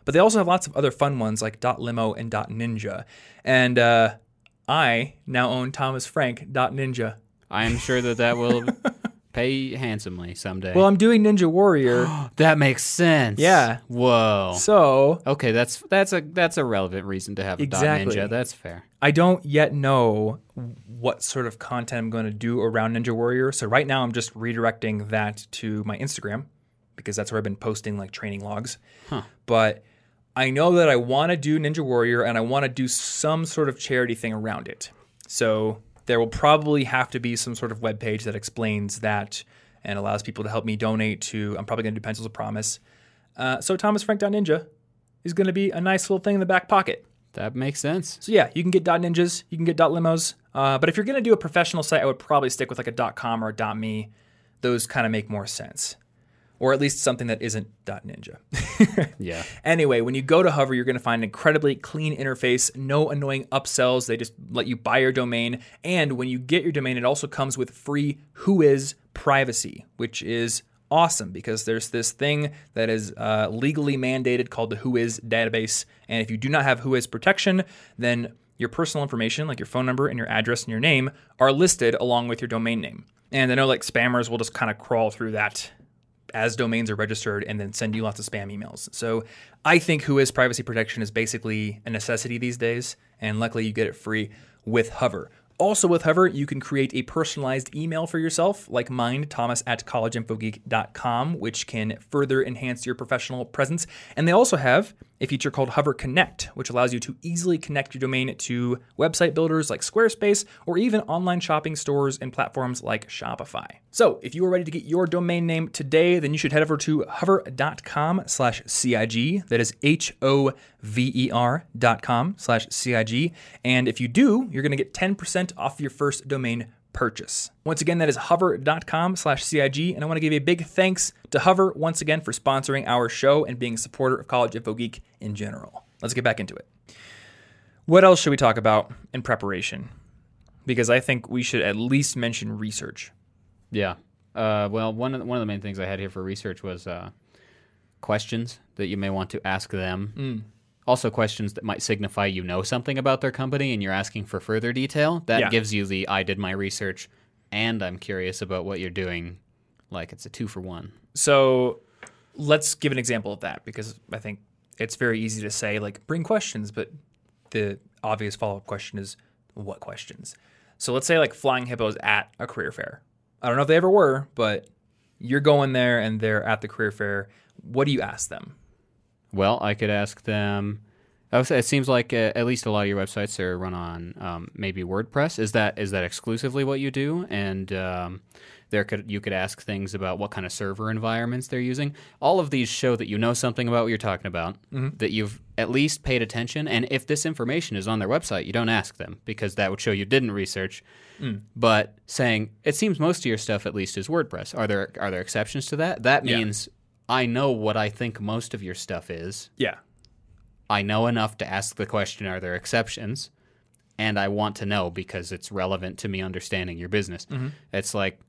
Speaker 1: But they also have lots of other fun ones like .limo and .ninja. And uh, I now own thomasfrank.ninja.
Speaker 2: I am sure that that will pay handsomely someday.
Speaker 1: Well, I'm doing Ninja Warrior.
Speaker 2: that makes sense.
Speaker 1: Yeah.
Speaker 2: Whoa.
Speaker 1: so
Speaker 2: Okay, that's that's a that's a relevant reason to have a
Speaker 1: Exactly.
Speaker 2: ninja. That's fair.
Speaker 1: I don't yet know what sort of content I'm going to do around Ninja Warrior. So right now I'm just redirecting that to my Instagram because that's where I've been posting like training logs. Huh. But I know that I want to do Ninja Warrior and I want to do some sort of charity thing around it. So there will probably have to be some sort of web page that explains that and allows people to help me donate to. I'm probably going to do Pencils of Promise. Uh, so Thomas Frank Ninja is going to be a nice little thing in the back pocket.
Speaker 2: That makes sense.
Speaker 1: So yeah, you can get dot .ninjas, you can get dot .limos, uh, but if you're going to do a professional site, I would probably stick with like a .com or a .me. Those kind of make more sense, or at least something that isn't .ninja.
Speaker 2: Yeah.
Speaker 1: Anyway, when you go to Hover, you're going to find an incredibly clean interface, no annoying upsells. They just let you buy your domain. And when you get your domain, it also comes with free Whois privacy, which is awesome because there's this thing that is uh, legally mandated called the Whois database. And if you do not have Whois protection, then your personal information, like your phone number and your address and your name, are listed along with your domain name. And I know like spammers will just kind of crawl through that as domains are registered and then send you lots of spam emails. So I think Whois privacy protection is basically a necessity these days, and luckily you get it free with Hover. Also, with Hover, you can create a personalized email for yourself, like mine, Thomas at collegeinfogeek.com, which can further enhance your professional presence. And they also have a feature called Hover Connect, which allows you to easily connect your domain to website builders like Squarespace or even online shopping stores and platforms like Shopify. So, if you are ready to get your domain name today, then you should head over to hover.com slash CIG. That is H O V E R dot com slash CIG. And if you do, you're going to get 10% off your first domain purchase. Once again, that is hover.com slash CIG. And I want to give a big thanks to Hover once again for sponsoring our show and being a supporter of College Info Geek in general. Let's get back into it. What else should we talk about in preparation? Because I think we should at least mention research.
Speaker 2: Yeah. Uh, well, one of the, one of the main things I had here for research was uh, questions that you may want to ask them. Also, questions that might signify you know something about their company and you're asking for further detail. That
Speaker 1: Yeah.
Speaker 2: gives you the I did my research and I'm curious about what you're doing. Like it's a two for one.
Speaker 1: So let's give an example of that because I think it's very easy to say, like, bring questions, but the obvious follow up question is, what questions? So let's say, like, Flying Hippos at a career fair. I don't know if they ever were, but you're going there and they're at the career fair. What do you ask them?
Speaker 2: Well, I could ask them. I would say It seems like uh, at least a lot of your websites are run on um, maybe WordPress. Is that is that exclusively what you do? And um, there could you could ask things about what kind of server environments they're using. All of these show that you know something about what you're talking about, that you've at least paid attention. And if this information is on their website, you don't ask them because that would show you didn't research. But saying it seems most of your stuff at least is WordPress. Are there are there exceptions to that? That
Speaker 1: Yeah.
Speaker 2: I know what I think most of your stuff is.
Speaker 1: Yeah.
Speaker 2: I know enough to ask the question, are there exceptions? And I want to know because it's relevant to me understanding your business. Mm-hmm. It's like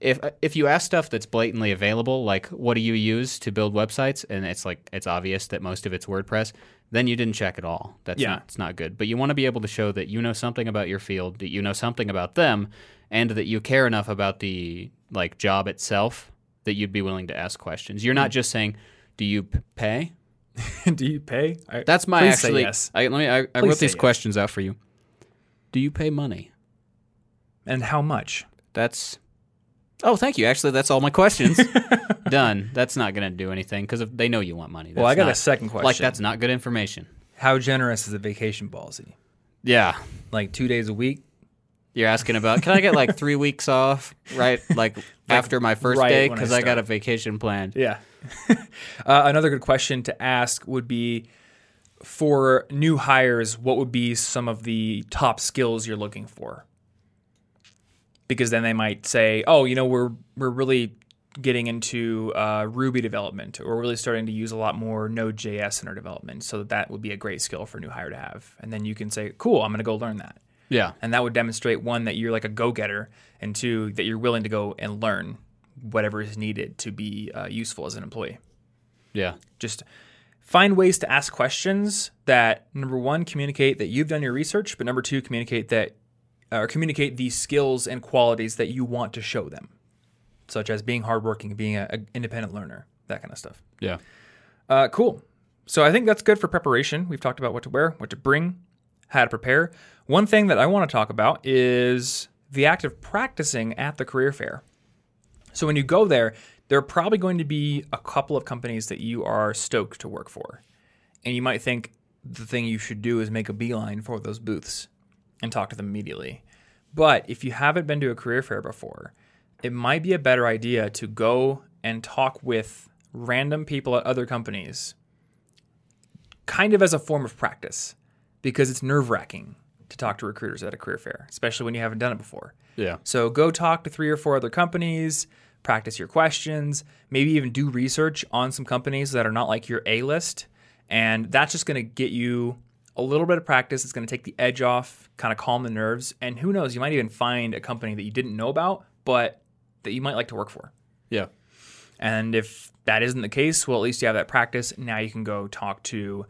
Speaker 2: if if you ask stuff that's blatantly available, like what do you use to build websites, and it's like it's obvious that most of it's WordPress, then you didn't check at all. That's
Speaker 1: Yeah.
Speaker 2: not it's not good. But you want to be able to show that you know something about your field, that you know something about them, and that you care enough about the like job itself that you'd be willing to ask questions. You're not mm. just saying, "Do you p- pay?"
Speaker 1: do you pay? I-
Speaker 2: That's my actually.
Speaker 1: yes.
Speaker 2: I, let me. I, I wrote these
Speaker 1: yes.
Speaker 2: questions out for you. Do you pay money?
Speaker 1: and how much?
Speaker 2: That's. Oh, thank you. Actually, that's all my questions. Done. That's not going to do anything because if they know you want money.
Speaker 1: Well, I
Speaker 2: That's
Speaker 1: got a second question.
Speaker 2: Like that's not good information.
Speaker 1: How generous is a vacation policy?
Speaker 2: Yeah.
Speaker 1: Like two days a week?
Speaker 2: You're asking about. Can I get like three weeks off? Right, like, after my first
Speaker 1: right
Speaker 2: day
Speaker 1: when I
Speaker 2: because I, got a vacation planned.
Speaker 1: Yeah. uh, another good question to ask would be for new hires, what would be some of the top skills you're looking for? Because then they might say, "Oh, you know, we're we're really getting into uh, Ruby development, or we're really starting to use a lot more Node.js in our development." So that would be a great skill for a new hire to have. And then you can say, "Cool, I'm going to go learn that."
Speaker 2: Yeah.
Speaker 1: and that would demonstrate one that you're like a go-getter and two that you're willing to go and learn whatever is needed to be uh, useful as an employee
Speaker 2: Yeah.
Speaker 1: just find ways to ask questions that number one communicate that you've done your research, but number two communicate that or communicate the skills and qualities that you want to show them, such as being hardworking, being an independent learner, that kind of stuff.
Speaker 2: Yeah.
Speaker 1: Uh, cool. So I think that's good for preparation. We've talked about what to wear, what to bring, how to prepare. One thing that I want to talk about is the act of practicing at the career fair. So when you go there, there are probably going to be a couple of companies that you are stoked to work for. And you might think the thing you should do is make a beeline for those booths and talk to them immediately. But if you haven't been to a career fair before, it might be a better idea to go and talk with random people at other companies, kind of as a form of practice, because it's nerve wracking to talk to recruiters at a career fair, especially when you haven't done it before.
Speaker 2: Yeah.
Speaker 1: So go talk to three or four other companies, practice your questions, maybe even do research on some companies that are not like your A list. And that's just going to get you a little bit of practice. It's going to take the edge off, kind of calm the nerves. And who knows, you might even find a company that you didn't know about, but that you might like to work for.
Speaker 2: Yeah.
Speaker 1: And if that isn't the case, well, at least you have that practice. Now you can go talk to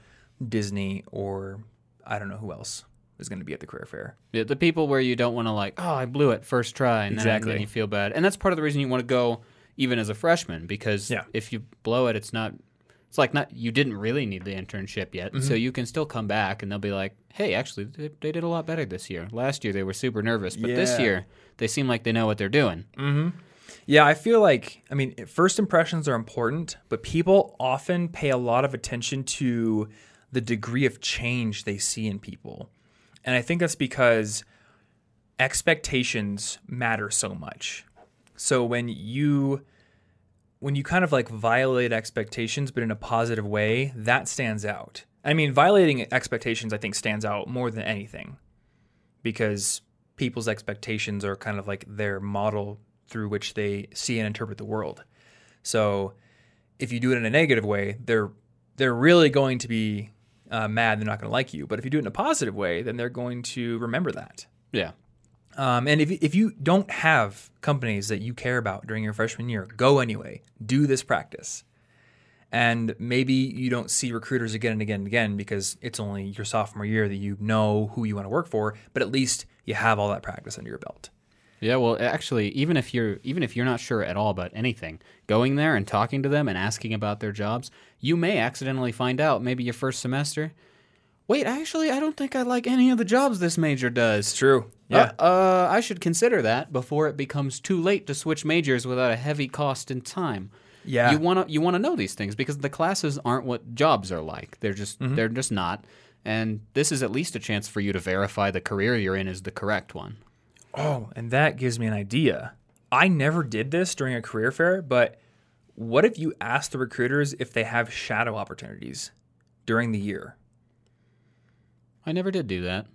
Speaker 1: Disney or I don't know who else is going to be at the career fair.
Speaker 2: Yeah, the people where you don't want to like, oh, I blew it first try, and
Speaker 1: Exactly.
Speaker 2: then you feel bad, and that's part of the reason you want to go even as a freshman because
Speaker 1: Yeah.
Speaker 2: if you blow it, it's not. It's like not you didn't really need the internship yet,
Speaker 1: Mm-hmm.
Speaker 2: so you can still come back and they'll be like, "Hey, actually, they, they did a lot better this year. Last year they were super nervous, but this year they seem like they know what they're doing."
Speaker 1: Yeah, I feel like, I mean, first impressions are important, but people often pay a lot of attention to the degree of change they see in people. And I think that's because expectations matter so much. So when you when you kind of like violate expectations but in a positive way, that stands out. I mean, violating expectations I think stands out more than anything because people's expectations are kind of like their model through which they see and interpret the world. So if you do it in a negative way, they're they're really going to be uh, mad. They're not going to like you. But if you do it in a positive way, then they're going to remember that.
Speaker 2: Yeah,
Speaker 1: Um, and if, if you don't have companies that you care about during your freshman year, go anyway. Do this practice. And maybe you don't see recruiters again and again and again because it's only your sophomore year that you know who you want to work for, but at least you have all that practice under your belt.
Speaker 2: Yeah. Well, actually, even if you're even if you're not sure at all about anything, going there and talking to them and asking about their jobs, you may accidentally find out maybe your first semester. Wait, actually, I don't think I like any of the jobs this major does.
Speaker 1: It's true.
Speaker 2: Uh, uh, I should consider that before it becomes too late to switch majors without a heavy cost in time.
Speaker 1: Yeah.
Speaker 2: You want to you want to know these things because the classes aren't what jobs are like. They're just they're just not. And this is at least a chance for you to verify the career you're in is the correct one.
Speaker 1: Oh, and that gives me an idea. I never did this during a career fair, but what if you ask the recruiters if they have shadow opportunities during the year?
Speaker 2: I never did do that.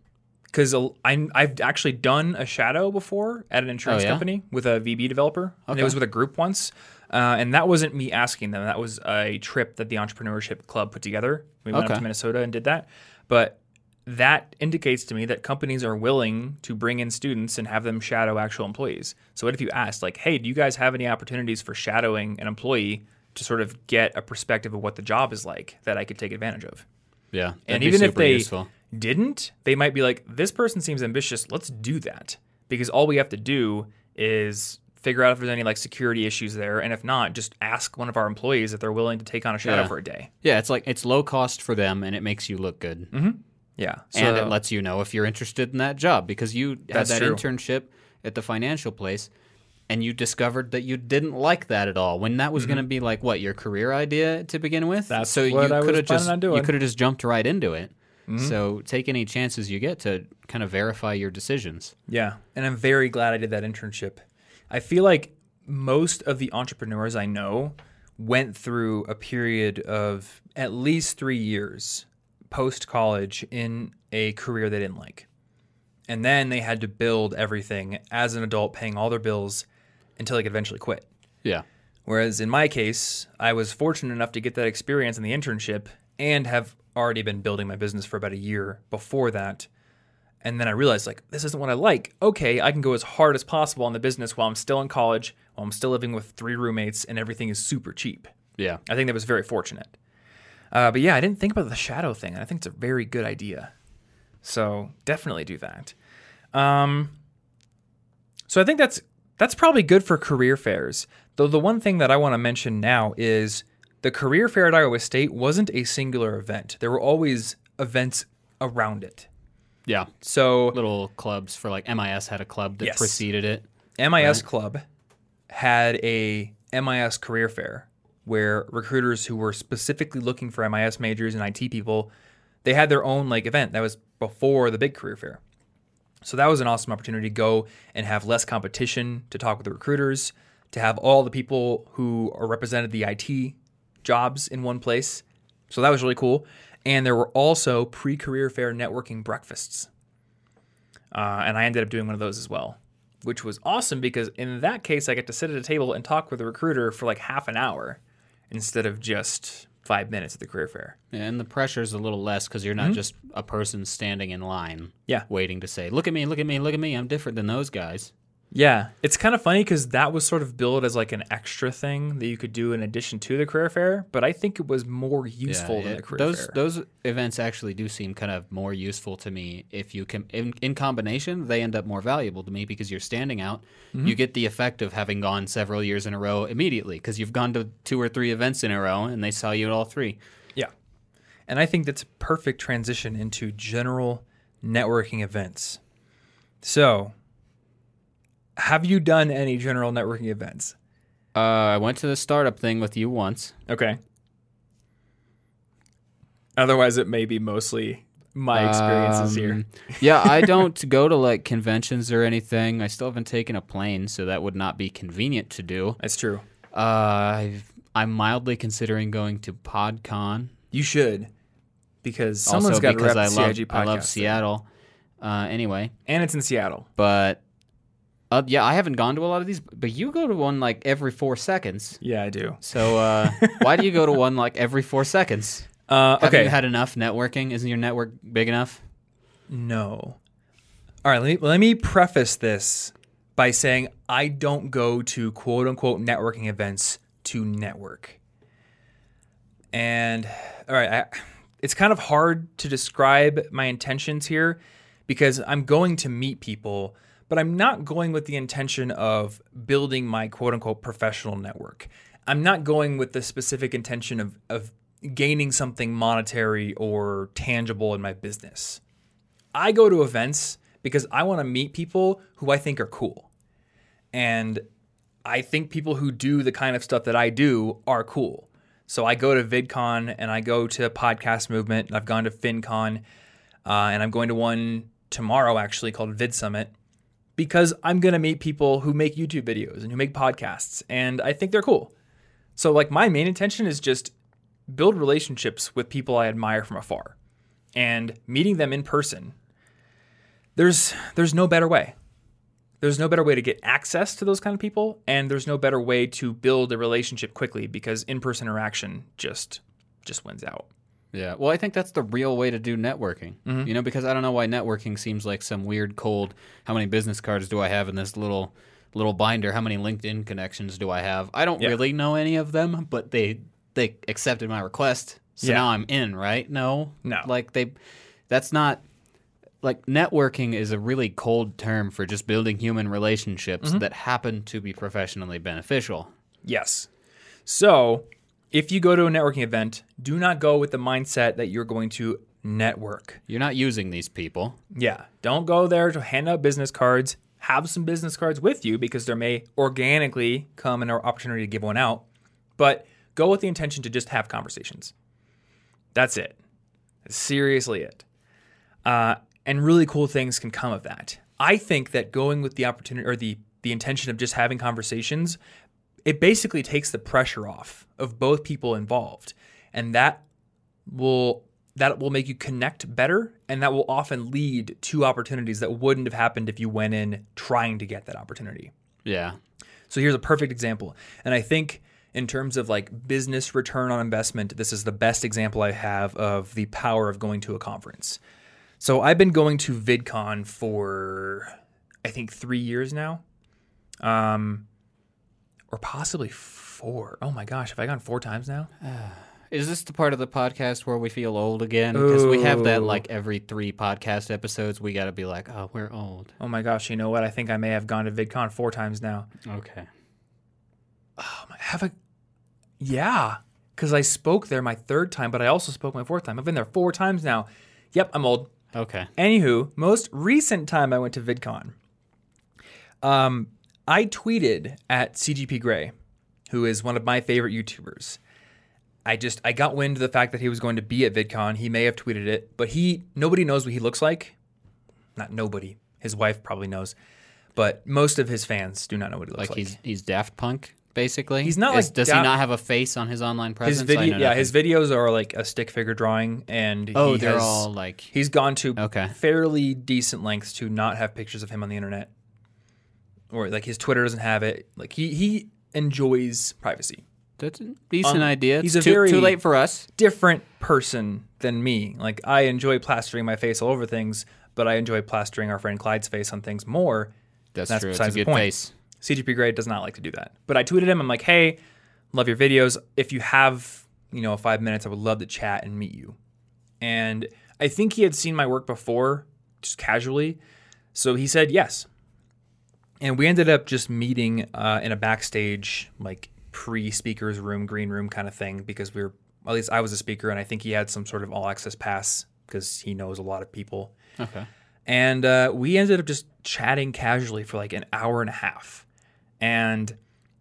Speaker 1: Because I've actually done a shadow before at an insurance
Speaker 2: Oh, yeah?
Speaker 1: company with a VB developer. And
Speaker 2: Okay.
Speaker 1: it was with a group once. Uh, and that wasn't me asking them. That was a trip that the Entrepreneurship Club put together. We went up to Minnesota and did that. But that indicates to me that companies are willing to bring in students and have them shadow actual employees. So what if you asked, like, hey, do you guys have any opportunities for shadowing an employee to sort of get a perspective of what the job is like that I could take advantage of?
Speaker 2: Yeah.
Speaker 1: and even if they
Speaker 2: useful.
Speaker 1: didn't, they might be like, this person seems ambitious. Let's do that. Because all we have to do is figure out if there's any like security issues there. And if not, just ask one of our employees if they're willing to take on a shadow
Speaker 2: Yeah.
Speaker 1: for a day.
Speaker 2: Yeah, it's like it's low cost for them and it makes you look good. Mm-hmm.
Speaker 1: Yeah.
Speaker 2: and it lets you know if you're interested in that job because you had that
Speaker 1: true.
Speaker 2: internship at the financial place and you discovered that you didn't like that at all when that was going to be like what your career idea to begin with
Speaker 1: Mm-hmm. That's
Speaker 2: so
Speaker 1: what
Speaker 2: you could have just
Speaker 1: on doing. Mm-hmm.
Speaker 2: you could have just jumped right into it so take any chances you get to kind of verify your decisions
Speaker 1: Yeah, and I'm very glad I did that internship. I feel like most of the entrepreneurs I know went through a period of at least three years post college in a career they didn't like. And then they had to build everything as an adult, paying all their bills until they could eventually quit.
Speaker 2: yeah
Speaker 1: Whereas in my case, I was fortunate enough to get that experience in the internship and have already been building my business for about a year before that. And then I realized, like, this isn't what I like. Okay, I can go as hard as possible on the business while I'm still in college, while I'm still living with three roommates, and everything is super cheap.
Speaker 2: yeah
Speaker 1: I think that was very fortunate. Uh, but yeah, I didn't think about the shadow thing, and I think it's a very good idea. So definitely do that. Um, so I think that's that's probably good for career fairs. Though the one thing that I want to mention now is the career fair at Iowa State wasn't a singular event. There were always events around it.
Speaker 2: Yeah.
Speaker 1: So
Speaker 2: Little clubs for like MIS had a club that
Speaker 1: Yes.
Speaker 2: preceded it.
Speaker 1: MIS Club had a MIS career fair where recruiters who were specifically looking for MIS majors and IT people, they had their own like event that was before the big career fair. So that was an awesome opportunity to go and have less competition, to talk with the recruiters, to have all the people who are represented the IT jobs in one place. So that was really cool. And there were also pre-career fair networking breakfasts. Uh, and I ended up doing one of those as well, which was awesome because in that case, I get to sit at a table and talk with a recruiter for like half an hour instead of just five minutes at the career fair.
Speaker 2: And the pressure is a little less because you're not just a person standing in line
Speaker 1: Mm-hmm. Yeah.
Speaker 2: waiting to say, look at me, look at me, look at me. I'm different than those guys.
Speaker 1: Yeah, it's kind of funny because that was sort of billed as like an extra thing that you could do in addition to the career fair, but I think it was more useful than
Speaker 2: it-
Speaker 1: the career
Speaker 2: those
Speaker 1: fair.
Speaker 2: those events actually do seem kind of more useful to me if you can in, in combination they end up more valuable to me because you're standing out
Speaker 1: Mm-hmm.
Speaker 2: you get the effect of having gone several years in a row immediately because you've gone to two or three events in a row and they saw you at all three
Speaker 1: Yeah. And I think that's a perfect transition into general networking events. So, have you done any general networking events?
Speaker 2: uh, i went to the startup thing with you once
Speaker 1: Okay. Otherwise, it may be mostly my experiences here.
Speaker 2: Um, yeah i don't go to like conventions or anything i still haven't taken a plane so that would not be convenient to do
Speaker 1: That's true.
Speaker 2: uh, I've, i'm mildly considering going to podcon
Speaker 1: You should, because someone's
Speaker 2: also
Speaker 1: got to rep
Speaker 2: I love
Speaker 1: CIG podcast.
Speaker 2: I love. Seattle. Uh, anyway,
Speaker 1: and it's in Seattle.
Speaker 2: but uh, yeah, I haven't gone to a lot of these, but you go to one like every four seconds.
Speaker 1: Yeah, I do.
Speaker 2: So uh, why do you go to one like every four seconds?
Speaker 1: Uh,
Speaker 2: Have
Speaker 1: okay.
Speaker 2: you had enough networking? Isn't your network big enough?
Speaker 1: No. All right, let me let me preface this by saying I don't go to quote unquote networking events to network. And all right, I, it's kind of hard to describe my intentions here because I'm going to meet people, but I'm not going with the intention of building my quote unquote professional network. I'm not going with the specific intention of, of gaining something monetary or tangible in my business. I go to events because I want to meet people who I think are cool. And I think people who do the kind of stuff that I do are cool. So I go to VidCon and I go to Podcast Movement. And I've gone to FinCon uh, and I'm going to one tomorrow actually called Vid Summit because I'm going to meet people who make YouTube videos and who make podcasts. And I think they're cool. So, like, my main intention is just build relationships with people I admire from afar and meeting them in person there's there's no better way there's no better way to get access to those kind of people and there's no better way to build a relationship quickly because in-person interaction just just wins out
Speaker 2: Yeah. Well, I think that's the real way to do networking. Mm-hmm. You know, because I don't know why networking seems like some weird cold. How many business cards do I have in this little little binder? How many LinkedIn connections do I have? I don't
Speaker 1: Yeah.
Speaker 2: really know any of them, but they they accepted my request, so
Speaker 1: Yeah.
Speaker 2: now I'm in. Right? No.
Speaker 1: No.
Speaker 2: Like they, that's not. Like networking is a really cold term for just building human relationships mm-hmm. that happen to be professionally beneficial.
Speaker 1: yes so if you go to a networking event do not go with the mindset that you're going to network
Speaker 2: You're not using these people.
Speaker 1: Yeah. Don't go there to hand out business cards. Have some business cards with you because there may organically come an opportunity to give one out. But go with the intention to just have conversations. That's it. That's seriously it. Uh, and really cool things can come of that. I think that going with the opportunity or the the intention of just having conversations, it basically takes the pressure off of both people involved, and that will that will make you connect better and that will often lead to opportunities that wouldn't have happened if you went in trying to get that opportunity.
Speaker 2: Yeah.
Speaker 1: So here's a perfect example. And I think in terms of like business return on investment, this is the best example I have of the power of going to a conference. So I've been going to VidCon for I think 3 years now. Um or possibly 4. Oh my gosh, have I gone 4 times now?
Speaker 2: Is this the part of the podcast where we feel old again? Because we have that like every three podcast episodes. We got to be like, oh, we're old.
Speaker 1: Oh my gosh, you know what? I think I may have gone to VidCon four times now.
Speaker 2: Okay.
Speaker 1: Um, I have a yeah, because I spoke there my third time, but I also spoke my fourth time. I've been there four times now. Yep, I'm old.
Speaker 2: Okay.
Speaker 1: Anywho, most recent time I went to VidCon, um, I tweeted at CGP Grey, who is one of my favorite YouTubers. I just I got wind of the fact that he was going to be at VidCon. He may have tweeted it, but he nobody knows what he looks like. Not nobody. His wife probably knows, but most of his fans do not know what he looks
Speaker 2: Like,
Speaker 1: like.
Speaker 2: he's he's Daft Punk basically.
Speaker 1: He's not
Speaker 2: Is-
Speaker 1: like
Speaker 2: Does
Speaker 1: Daft-
Speaker 2: he not have a face on his online presence?
Speaker 1: his video, yeah,
Speaker 2: nothing.
Speaker 1: his videos are like a stick figure drawing, and
Speaker 2: Oh,
Speaker 1: he
Speaker 2: they're
Speaker 1: has-
Speaker 2: all like.
Speaker 1: He's gone to
Speaker 2: Okay.
Speaker 1: fairly decent lengths to not have pictures of him on the internet, or like his Twitter doesn't have it. Like he he enjoys privacy.
Speaker 2: That's a decent
Speaker 1: Um,
Speaker 2: idea.
Speaker 1: he's
Speaker 2: It's
Speaker 1: a
Speaker 2: too,
Speaker 1: very-
Speaker 2: too late for us.
Speaker 1: Different person than me. Like I enjoy plastering my face all over things, but I enjoy plastering our friend Clyde's face on things more.
Speaker 2: That's,
Speaker 1: That's
Speaker 2: true. It's a
Speaker 1: besides the
Speaker 2: good
Speaker 1: point.
Speaker 2: face.
Speaker 1: CGP Grey does not like to do that. But I tweeted him. I'm like, hey, love your videos. If you have, you know, five minutes, I would love to chat and meet you. And I think he had seen my work before, just casually. So he said yes. And we ended up just meeting uh, in a backstage, like pre speakers room, green room kind of thing, because we were, at least I was a speaker, and I think he had some sort of all access pass because he knows a lot of people.
Speaker 2: Okay.
Speaker 1: And uh, we ended up just chatting casually for like an hour and a half. And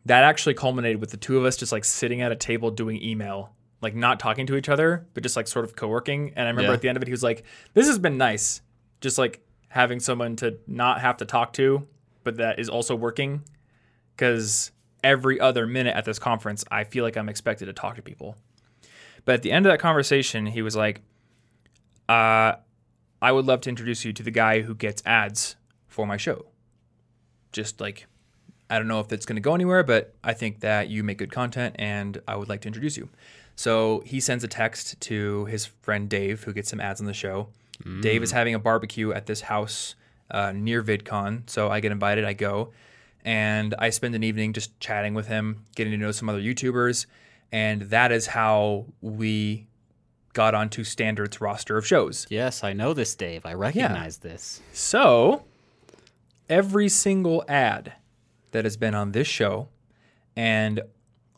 Speaker 1: that actually culminated with the two of us just like sitting at a table doing email, like not talking to each other, but just like sort of co working. And I remember
Speaker 2: Yeah.
Speaker 1: at the end of it, he was like, This has been nice. Just like having someone to not have to talk to, but that is also working. Because every other minute at this conference, I feel like I'm expected to talk to people. But at the end of that conversation, he was like, uh, I would love to introduce you to the guy who gets ads for my show. Just like, I don't know if it's going to go anywhere, but I think that you make good content and I would like to introduce you. So he sends a text to his friend Dave, who gets some ads on the show. Dave is having a barbecue at this house uh, near VidCon. So I get invited, I go, and I spend an evening just chatting with him, getting to know some other YouTubers. And that is how we got onto Standard's roster of shows.
Speaker 2: Yes, I know this, Dave. I recognize this.
Speaker 1: So, every single ad that has been on this show, and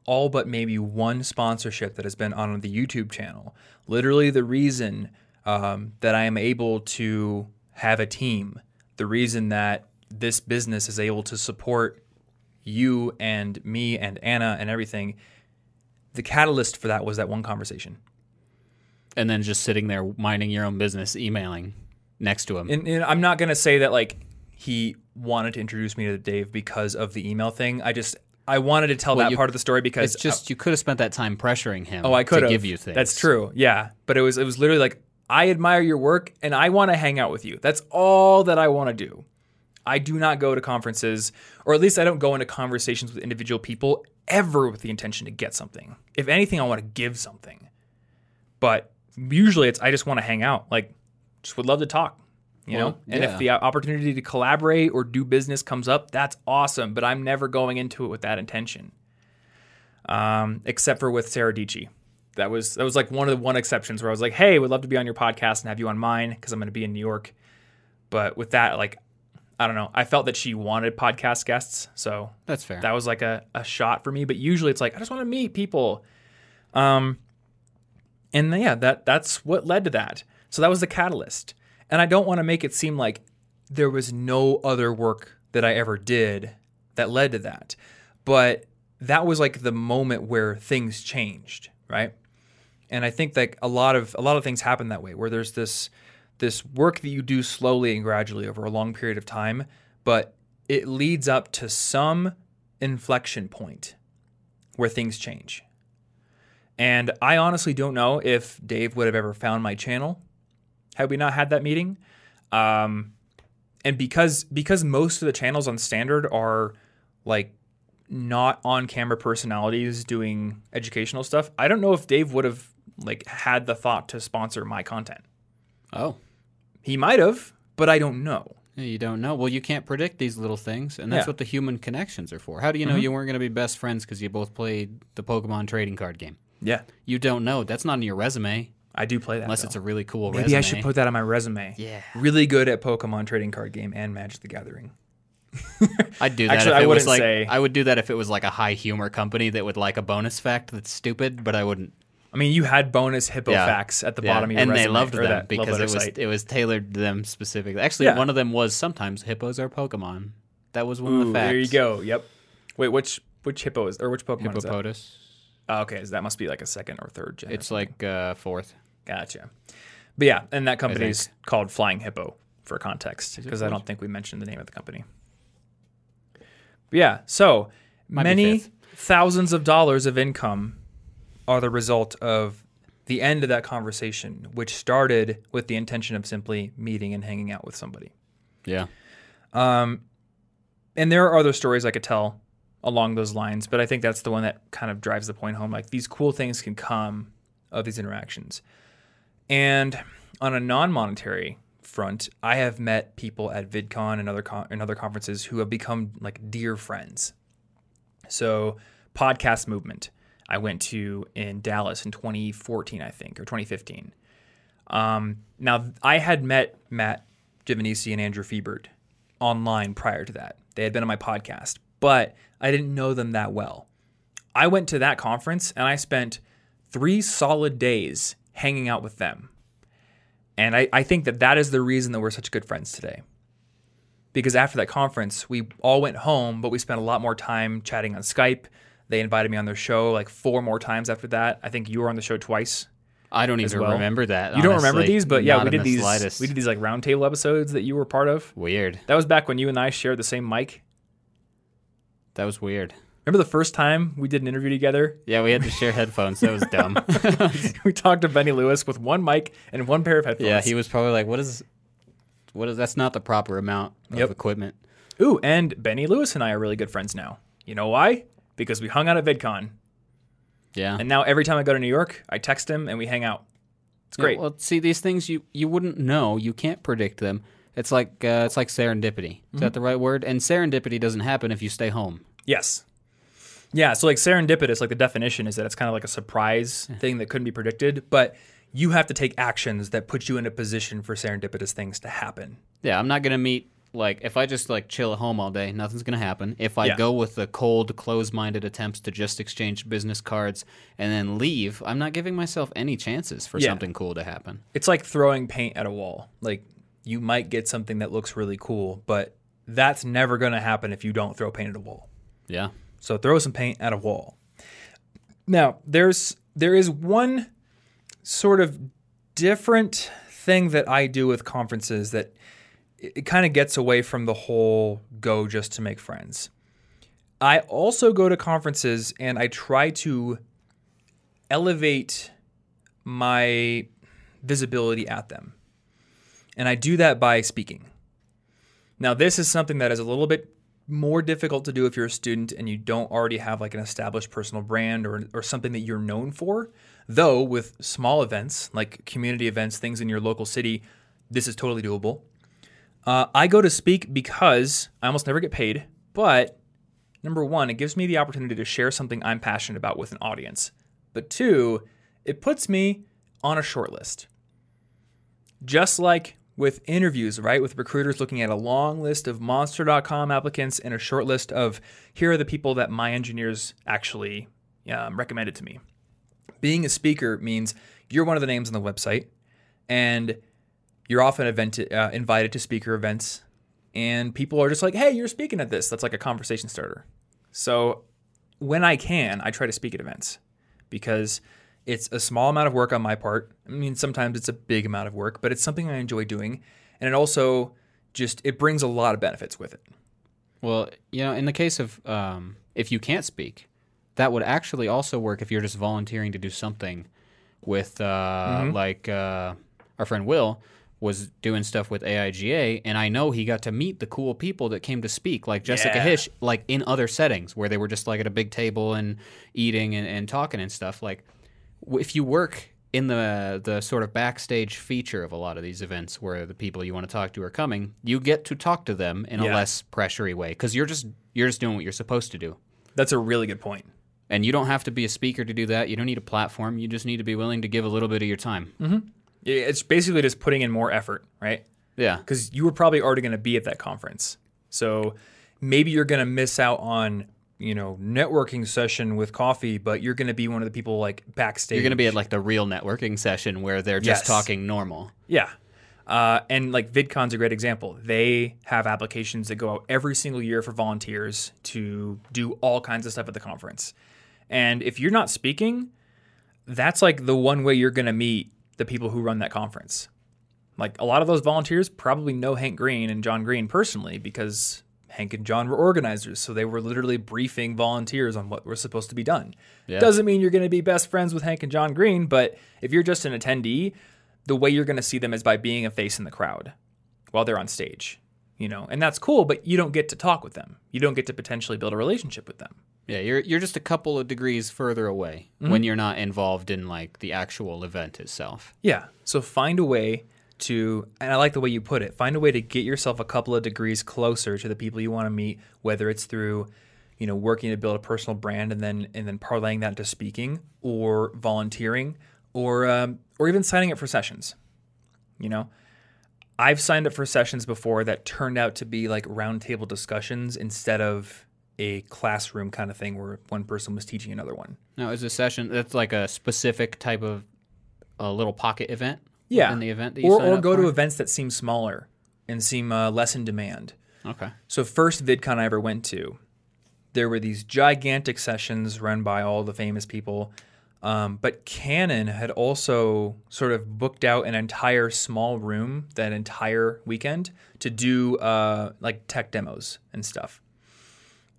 Speaker 1: all but maybe one sponsorship that has been on the YouTube channel, literally the reason um, that I am able to have a team, the reason that this business is able to support you and me and Anna and everything, the catalyst for that was that one conversation.
Speaker 2: And then just sitting there minding your own business, emailing next to him.
Speaker 1: And, and I'm not gonna say that like he wanted to introduce me to Dave because of the email thing. I just I wanted to tell
Speaker 2: Well,
Speaker 1: that
Speaker 2: you-
Speaker 1: part of the story because
Speaker 2: it's just you could have spent that time pressuring him.
Speaker 1: oh I could
Speaker 2: to give you things.
Speaker 1: That's true. Yeah, but it was it was literally like I admire your work and I want to hang out with you. That's all that I want to do. I do not go to conferences, or at least I don't go into conversations with individual people ever with the intention to get something. If anything, I want to give something. But usually it's I just want to hang out. Like, just would love to talk. You know?
Speaker 2: Well,
Speaker 1: And
Speaker 2: yeah.
Speaker 1: if the opportunity to collaborate or do business comes up, that's awesome. But I'm never going into it with that intention. Um, except for with Sara Dietschy. That was that was like one of the one exceptions where I was like, "Hey, would love to be on your podcast and have you on mine because I'm going to be in New York." But with that, like, I don't know. I felt that she wanted podcast guests, so
Speaker 2: That's fair.
Speaker 1: that was like a, a shot for me. But usually, it's like I just want to meet people. Um, and yeah, that that's what led to that. So that was the catalyst. And I don't want to make it seem like there was no other work that I ever did that led to that. But that was like the moment where things changed, right? And I think that a lot of a lot of things happen that way where there's this this work that you do slowly and gradually over a long period of time, but it leads up to some inflection point where things change. And I honestly don't know if Dave would have ever found my channel had we not had that meeting. Um, and because because most of the channels on standard are like not on camera personalities doing educational stuff, I don't know if Dave would have like had the thought to sponsor my content.
Speaker 2: oh,
Speaker 1: He might have, but I don't know.
Speaker 2: You don't know. Well, you can't predict these little things, and that's
Speaker 1: Yeah. Mm-hmm.
Speaker 2: what the human connections are for. How do you know you weren't going to be best friends because you both played the Pokemon trading card game?
Speaker 1: Yeah,
Speaker 2: You don't know. That's not in your resume
Speaker 1: I do play that.
Speaker 2: unless
Speaker 1: though.
Speaker 2: it's a really cool
Speaker 1: Maybe
Speaker 2: resume.
Speaker 1: I should put that on my resume.
Speaker 2: Yeah.
Speaker 1: Really good at Pokemon trading card game and Magic the Gathering.
Speaker 2: I'd do that
Speaker 1: Actually,
Speaker 2: if
Speaker 1: I wouldn't
Speaker 2: like
Speaker 1: say-
Speaker 2: I would do that if it was like a high humor company that would like a bonus fact that's stupid, but I wouldn't.
Speaker 1: I mean, you had bonus hippo
Speaker 2: Yeah.
Speaker 1: facts at the
Speaker 2: Yeah,
Speaker 1: bottom of your resume,
Speaker 2: and
Speaker 1: resume.
Speaker 2: they loved them
Speaker 1: that
Speaker 2: because it was
Speaker 1: site.
Speaker 2: it was tailored to them specifically. Actually,
Speaker 1: Yeah.
Speaker 2: one of them was sometimes hippos are Pokemon. That was one of the facts.
Speaker 1: there you go. Yep. Wait, which which hippo is or which Pokemon is that? Oh, okay, so that must be like a second or third gen.
Speaker 2: It's like uh, fourth.
Speaker 1: gotcha. But yeah, and that company is called Flying Hippo for context because I don't think we mentioned the name of the company. But yeah, so
Speaker 2: Might
Speaker 1: many thousands of dollars of income are the result of the end of that conversation, which started with the intention of simply meeting and hanging out with somebody.
Speaker 2: Yeah.
Speaker 1: Um, and there are other stories I could tell along those lines, but I think that's the one that kind of drives the point home. Like these cool things can come of these interactions. And on a non-monetary front, I have met people at VidCon and other con- and other conferences who have become like dear friends. So, podcast movement I went to in Dallas in 2014, I think, or 2015. Um, now, I had met Matt Giovanisci and Andrew Fiebert online prior to that. They had been on my podcast, but I didn't know them that well. I went to that conference and I spent three solid days hanging out with them. And I, I think that that is the reason that we're such good friends today. Because after that conference, we all went home, but we spent a lot more time chatting on Skype. They invited me on their show like four more times after that. I think you were on the show twice.
Speaker 2: I don't even
Speaker 1: well.
Speaker 2: remember that.
Speaker 1: You don't remember these, but yeah,
Speaker 2: Not
Speaker 1: we did
Speaker 2: the
Speaker 1: these.
Speaker 2: Slightest.
Speaker 1: We did these like roundtable episodes that you were part of.
Speaker 2: Weird.
Speaker 1: That was back when you and I shared the same mic.
Speaker 2: That was weird.
Speaker 1: Remember the first time we did an interview together?
Speaker 2: Yeah, we had to share headphones. That was dumb.
Speaker 1: we talked to Benny Lewis with one mic and one pair of headphones.
Speaker 2: yeah, he was probably like, "What is? What is? That's not the proper amount of
Speaker 1: Yep.
Speaker 2: equipment."
Speaker 1: Ooh, and Benny Lewis and I are really good friends now. You know why? Because we hung out at VidCon,
Speaker 2: Yeah.
Speaker 1: and now every time I go to New York, I text him and we hang out. It's
Speaker 2: Yeah,
Speaker 1: great.
Speaker 2: well, see, these things you you wouldn't know. You can't predict them. It's like uh, it's like serendipity. Is
Speaker 1: Mm-hmm.
Speaker 2: that the right word? And serendipity doesn't happen if you stay home.
Speaker 1: yes. Yeah, so like serendipitous, like the definition is that it's kind of like a surprise thing that couldn't be predicted, but you have to take actions that put you in a position for serendipitous things to happen.
Speaker 2: Yeah, I'm not gonna meet like if I just like chill at home all day, nothing's gonna happen. If I
Speaker 1: Yeah.
Speaker 2: go with the cold, closed-minded attempts to just exchange business cards and then leave, I'm not giving myself any chances for
Speaker 1: Yeah.
Speaker 2: something cool to happen.
Speaker 1: It's like throwing paint at a wall. Like you might get something that looks really cool, but that's never to happen if you don't throw paint at a wall.
Speaker 2: Yeah.
Speaker 1: So throw some paint at a wall. Now, there's there is one sort of different thing that I do with conferences that it, it kind of gets away from the whole go just to make friends. I also go to conferences and I try to elevate my visibility at them. And I do that by speaking. Now, this is something that is a little bit more difficult to do if you're a student and you don't already have like an established personal brand or, or something that you're known for. Though, with small events like community events, things in your local city, this is totally doable. Uh, I go to speak because I almost never get paid, but number one, it gives me the opportunity to share something I'm passionate about with an audience. But two, it puts me on a short list. Just like with interviews, right? With recruiters looking at a long list of monster.com applicants and a short list of here are the people that my engineers actually um, recommended to me. Being a speaker means you're one of the names on the website and you're often event, uh, invited to speaker events and people are just like, hey, you're speaking at this. That's like a conversation starter. So when I can, I try to speak at events because it's a small amount of work on my part. I mean, sometimes it's a big amount of work, but it's something I enjoy doing, and it also just it brings a lot of benefits with it.
Speaker 2: Well, you know, in the case of um, if you can't speak, that would actually also work if you're just volunteering to do something with, uh, like uh, our friend Will was doing stuff with AIGA, and I know he got to meet the cool people that came to speak, like Jessica
Speaker 1: Yeah.
Speaker 2: Hische, like in other settings where they were just like at a big table and eating and, and talking and stuff. Like, if you work in the the sort of backstage feature of a lot of these events where the people you want to talk to are coming, you get to talk to them in a less pressury way because you're just you're just doing what you're supposed to do.
Speaker 1: That's a really good point.
Speaker 2: And you don't have to be a speaker to do that. You don't need a platform. You just need to be willing to give a little bit of your time.
Speaker 1: Yeah, It's basically just putting in more effort, right?
Speaker 2: Yeah.
Speaker 1: because you were probably already going to be at that conference. So maybe you're going to miss out on you know networking session with coffee, but you're going to be one of the people like backstage.
Speaker 2: You're going to be at like the real networking session where they're just
Speaker 1: Yes.
Speaker 2: talking normal.
Speaker 1: yeah. Uh, and like VidCon's a great example. They have applications that go out every single year for volunteers to do all kinds of stuff at the conference. And if you're not speaking, that's like the one way you're going to meet the people who run that conference. Like a lot of those volunteers probably know Hank Green and John Green personally because Hank and John were organizers. So they were literally briefing volunteers on what was supposed to be done.
Speaker 2: Yeah.
Speaker 1: Doesn't mean you're going to be best friends with Hank and John Green, but if you're just an attendee, the way you're going to see them is by being a face in the crowd while they're on stage. You know, and that's cool, but you don't get to talk with them. You don't get to potentially build a relationship with them.
Speaker 2: Yeah, you're you're just a couple of degrees further away when you're not involved in like the actual event itself.
Speaker 1: Yeah. So find a way to, and I like the way you put it, find a way to get yourself a couple of degrees closer to the people you want to meet, whether it's through, you know, working to build a personal brand and then and then parlaying that into speaking or volunteering or um, or even signing up for sessions. You know, I've signed up for sessions before that turned out to be like roundtable discussions instead of a classroom kind of thing where one person was teaching another one.
Speaker 2: Now, is a session that's like a specific type of a little pocket event?
Speaker 1: Yeah.
Speaker 2: in the event that you
Speaker 1: or or go
Speaker 2: for?
Speaker 1: to events that seem smaller and seem uh, less in demand.
Speaker 2: Okay.
Speaker 1: So first VidCon I ever went to, there were these gigantic sessions run by all the famous people. Um, but Canon had also sort of booked out an entire small room that entire weekend to do uh, like tech demos and stuff.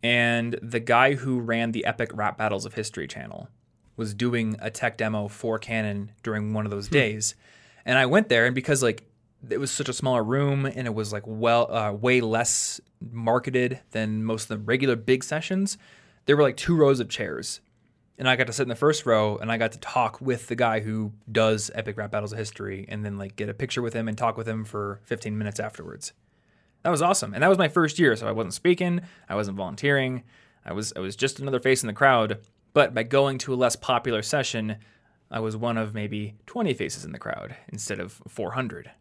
Speaker 1: And the guy who ran the Epic Rap Battles of History channel was doing a tech demo for Canon during one of those days. And I went there, and because like it was such a smaller room and it was like well uh, way less marketed than most of the regular big sessions, there were like two rows of chairs. And I got to sit in the first row and I got to talk with the guy who does Epic Rap Battles of History and then like get a picture with him and talk with him for 15 minutes afterwards. That was awesome. And that was my first year, so I wasn't speaking, I wasn't volunteering. I was I was just another face in the crowd, but by going to a less popular session, I was one of maybe 20 faces in the crowd instead of 400.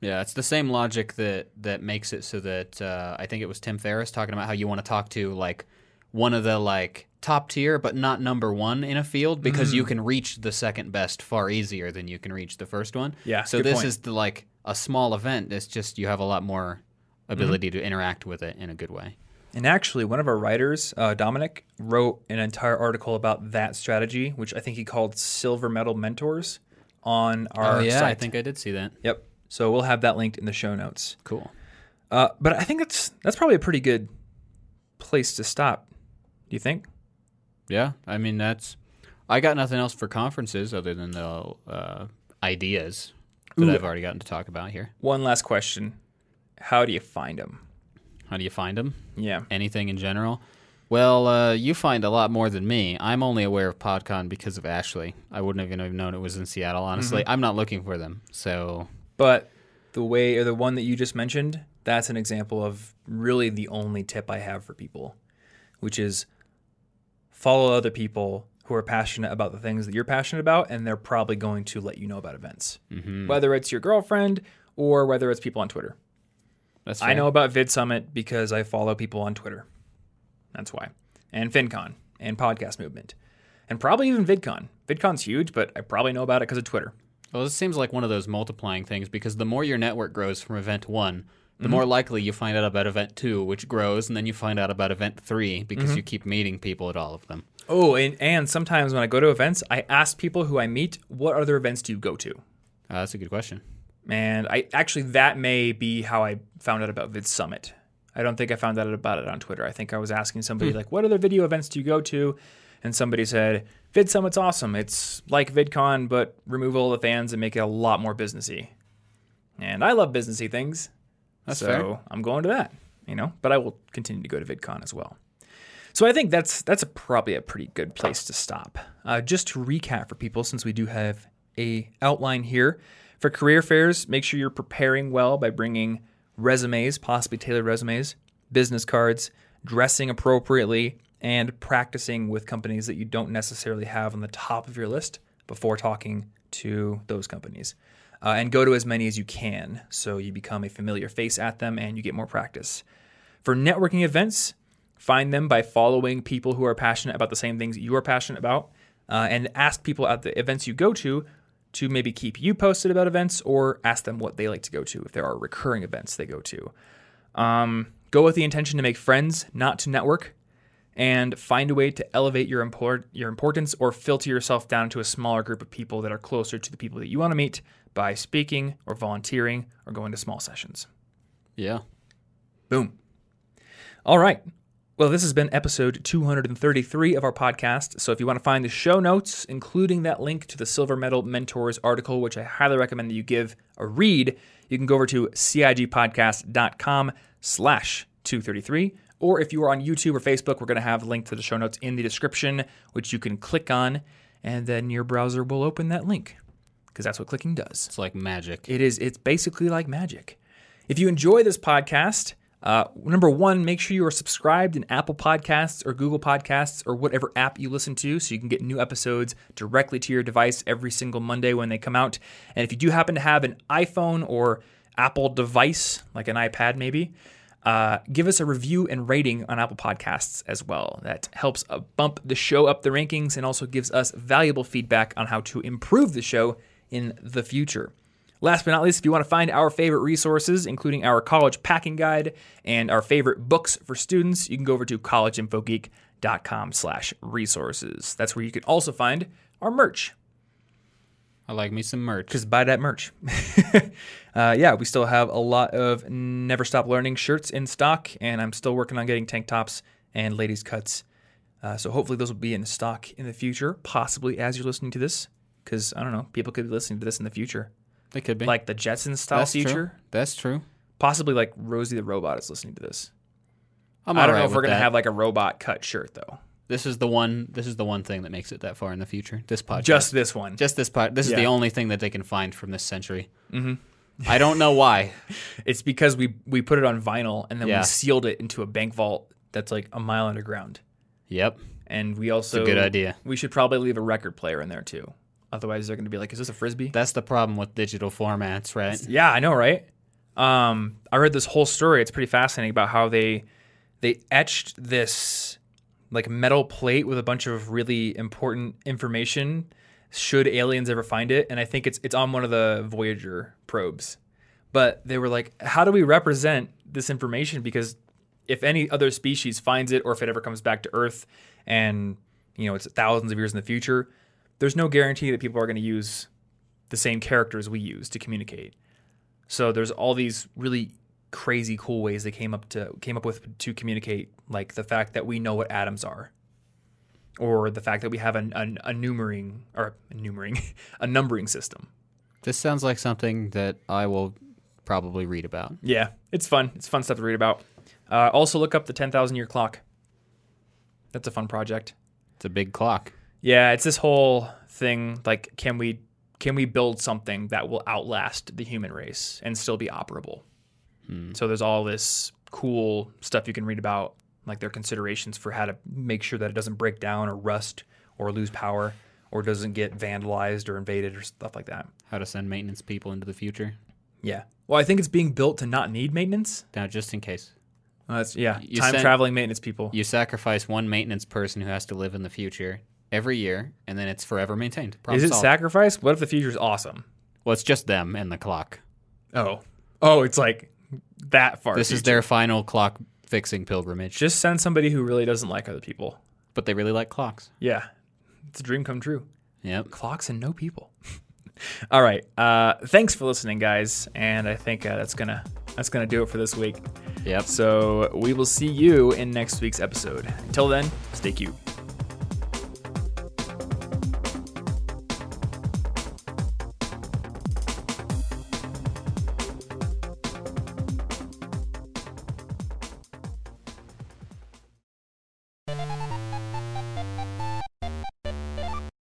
Speaker 2: Yeah, it's the same logic that that makes it so that uh, I think it was Tim Ferriss talking about how you want to talk to like one of the like top tier but not number one in a field because
Speaker 1: Mm.
Speaker 2: you can reach the second best far easier than you can reach the first one.
Speaker 1: Yeah,
Speaker 2: So this
Speaker 1: point.
Speaker 2: is the like a small event. It's just you have a lot more
Speaker 1: Mm-hmm.
Speaker 2: ability to interact with it in a good way.
Speaker 1: And actually, one of our writers, uh, Dominic, wrote an entire article about that strategy, which I think he called Silver Medal Mentors on our
Speaker 2: oh yeah,
Speaker 1: site.
Speaker 2: I think I did see that.
Speaker 1: Yep. So we'll have that linked in the show notes.
Speaker 2: Cool.
Speaker 1: Uh, but I think that's that's probably a pretty good place to stop. Do you think?
Speaker 2: Yeah, I mean that's. I got nothing else for conferences other than the uh, ideas that
Speaker 1: Ooh.
Speaker 2: I've already gotten to talk about here.
Speaker 1: One last question: How do you find them?
Speaker 2: How do you find them?
Speaker 1: Yeah.
Speaker 2: Anything in general? Well, uh, you find a lot more than me. I'm only aware of PodCon because of Ashley. I wouldn't have even known it was in Seattle. Honestly, I'm not looking for them. So
Speaker 1: But the way or the one that you just mentioned, that's an example of really the only tip I have for people, which is follow other people who are passionate about the things that you're passionate about, and they're probably going to let you know about events, whether it's your girlfriend or whether it's people on Twitter.
Speaker 2: That's
Speaker 1: I know about Vid Summit because I follow people on Twitter. That's why. And FinCon and Podcast Movement. And probably even VidCon. VidCon's huge, but I probably know about it because of Twitter.
Speaker 2: Well, this seems like one of those multiplying things because the more your network grows from event one, the more likely you find out about event two, which grows, and then you find out about event three because you keep meeting people at all of them.
Speaker 1: Oh, and, and sometimes when I go to events, I ask people who I meet, what other events do you go to?
Speaker 2: Uh, that's a good question.
Speaker 1: And I actually, that may be how I found out about Vid Summit. I don't think I found out about it on Twitter. I think I was asking somebody, like, what other video events do you go to? And somebody said, Vid Summit's awesome. It's like VidCon, but remove all the fans and make it a lot more businessy. And I love businessy things.
Speaker 2: That's
Speaker 1: so
Speaker 2: fair.
Speaker 1: I'm going to that, you know, but I will continue to go to VidCon as well. So I think that's that's a, probably a pretty good place to stop. Uh, just to recap for people, since we do have a outline here for career fairs, make sure you're preparing well by bringing resumes, possibly tailored resumes, business cards, dressing appropriately, and practicing with companies that you don't necessarily have on the top of your list before talking to those companies. Uh, and go to as many as you can so you become a familiar face at them and you get more practice. For networking events, find them by following people who are passionate about the same things you are passionate about uh, and ask people at the events you go to to maybe keep you posted about events or ask them what they like to go to if there are recurring events they go to. Um, go with the intention to make friends, not to network, and find a way to elevate your import, your importance or filter yourself down to a smaller group of people that are closer to the people that you want to meet by speaking or volunteering or going to small sessions.
Speaker 2: Yeah.
Speaker 1: Boom. All right. Well, this has been episode 233 of our podcast. So if you want to find the show notes, including that link to the Silver Medal Mentors article, which I highly recommend that you give a read, you can go over to cigpodcast.com slash 233. Or if you are on YouTube or Facebook, we're going to have a link to the show notes in the description, which you can click on, and then your browser will open that link because that's what clicking does.
Speaker 2: It's like magic.
Speaker 1: It is. It's basically like magic. If you enjoy this podcast, uh, number one, make sure you are subscribed in Apple Podcasts or Google Podcasts or whatever app you listen to so you can get new episodes directly to your device every single Monday when they come out. And if you do happen to have an iPhone or Apple device, like an iPad maybe, uh, give us a review and rating on Apple Podcasts as well. That helps uh, bump the show up the rankings and also gives us valuable feedback on how to improve the show in the future. Last but not least, if you want to find our favorite resources, including our college packing guide and our favorite books for students, you can go over to collegeinfogeek.com slash resources. That's where you can also find our merch.
Speaker 2: I like me some merch.
Speaker 1: Just buy that merch. uh, yeah, we still have a lot of Never Stop Learning shirts in stock, and I'm still working on getting tank tops and ladies' cuts. Uh, so hopefully those will be in stock in the future, possibly as you're listening to this, because I don't know, people could be listening to this in the future
Speaker 2: They could be.
Speaker 1: like the Jetsons style
Speaker 2: That's
Speaker 1: future.
Speaker 2: True. That's true.
Speaker 1: Possibly like Rosie the robot is listening to this.
Speaker 2: I'm
Speaker 1: I don't know if we're gonna
Speaker 2: that.
Speaker 1: have like a robot cut shirt though.
Speaker 2: This is the one. This is the one thing that makes it that far in the future. This podcast.
Speaker 1: Just this one.
Speaker 2: Just this part. This is the only thing that they can find from this century. Mm-hmm. I don't know why.
Speaker 1: It's because we we put it on vinyl and then
Speaker 2: Yeah.
Speaker 1: we sealed it into a bank vault that's like a mile underground.
Speaker 2: Yep.
Speaker 1: And we also
Speaker 2: good idea.
Speaker 1: We should probably leave a record player in there too. Otherwise, they're going to be like, "Is this a frisbee?"
Speaker 2: That's the problem with digital formats, right?
Speaker 1: Yeah, I know, right? Um, I read this whole story. It's pretty fascinating about how they they etched this like metal plate with a bunch of really important information. Should aliens ever find it? And I think it's it's on one of the Voyager probes. But they were like, how do we represent this information? Because if any other species finds it, or if it ever comes back to Earth, and you know it's thousands of years in the future, there's no guarantee that people are going to use the same characters we use to communicate. So there's all these really crazy cool ways they came up to came up with to communicate, like the fact that we know what atoms are, or the fact that we have a, a, a numbering or a numbering a numbering system.
Speaker 2: This sounds like something that I will probably read about.
Speaker 1: Yeah, it's fun. It's fun stuff to read about. Uh, also, look up the ten thousand year clock. That's a fun project.
Speaker 2: It's a big clock.
Speaker 1: Yeah, it's this whole thing like can we can we build something that will outlast the human race and still be operable? Hmm. So there's all this cool stuff you can read about like their considerations for how to make sure that it doesn't break down or rust or lose power or doesn't get vandalized or invaded or stuff like that.
Speaker 2: How to send maintenance people into the future.
Speaker 1: Yeah. Well, I think it's being built to not need maintenance.
Speaker 2: Now, just in case.
Speaker 1: That's yeah,
Speaker 2: You
Speaker 1: time
Speaker 2: sent-
Speaker 1: traveling maintenance people.
Speaker 2: You sacrifice one maintenance person who has to live in the future every year, and then it's forever maintained. Problem
Speaker 1: Is it
Speaker 2: solved.
Speaker 1: sacrifice? What if the future's awesome?
Speaker 2: Well, it's just them and the clock.
Speaker 1: Oh. Oh, it's like that far.
Speaker 2: This is their final clock fixing pilgrimage.
Speaker 1: Just send somebody who really doesn't like other people.
Speaker 2: But they really like clocks.
Speaker 1: Yeah. It's a dream come true.
Speaker 2: Yep.
Speaker 1: Clocks and no people. All right. Uh, thanks for listening, guys. And I think uh, that's gonna that's gonna do it for this week.
Speaker 2: Yep.
Speaker 1: So we will see you in next week's episode. Until then, stay cute.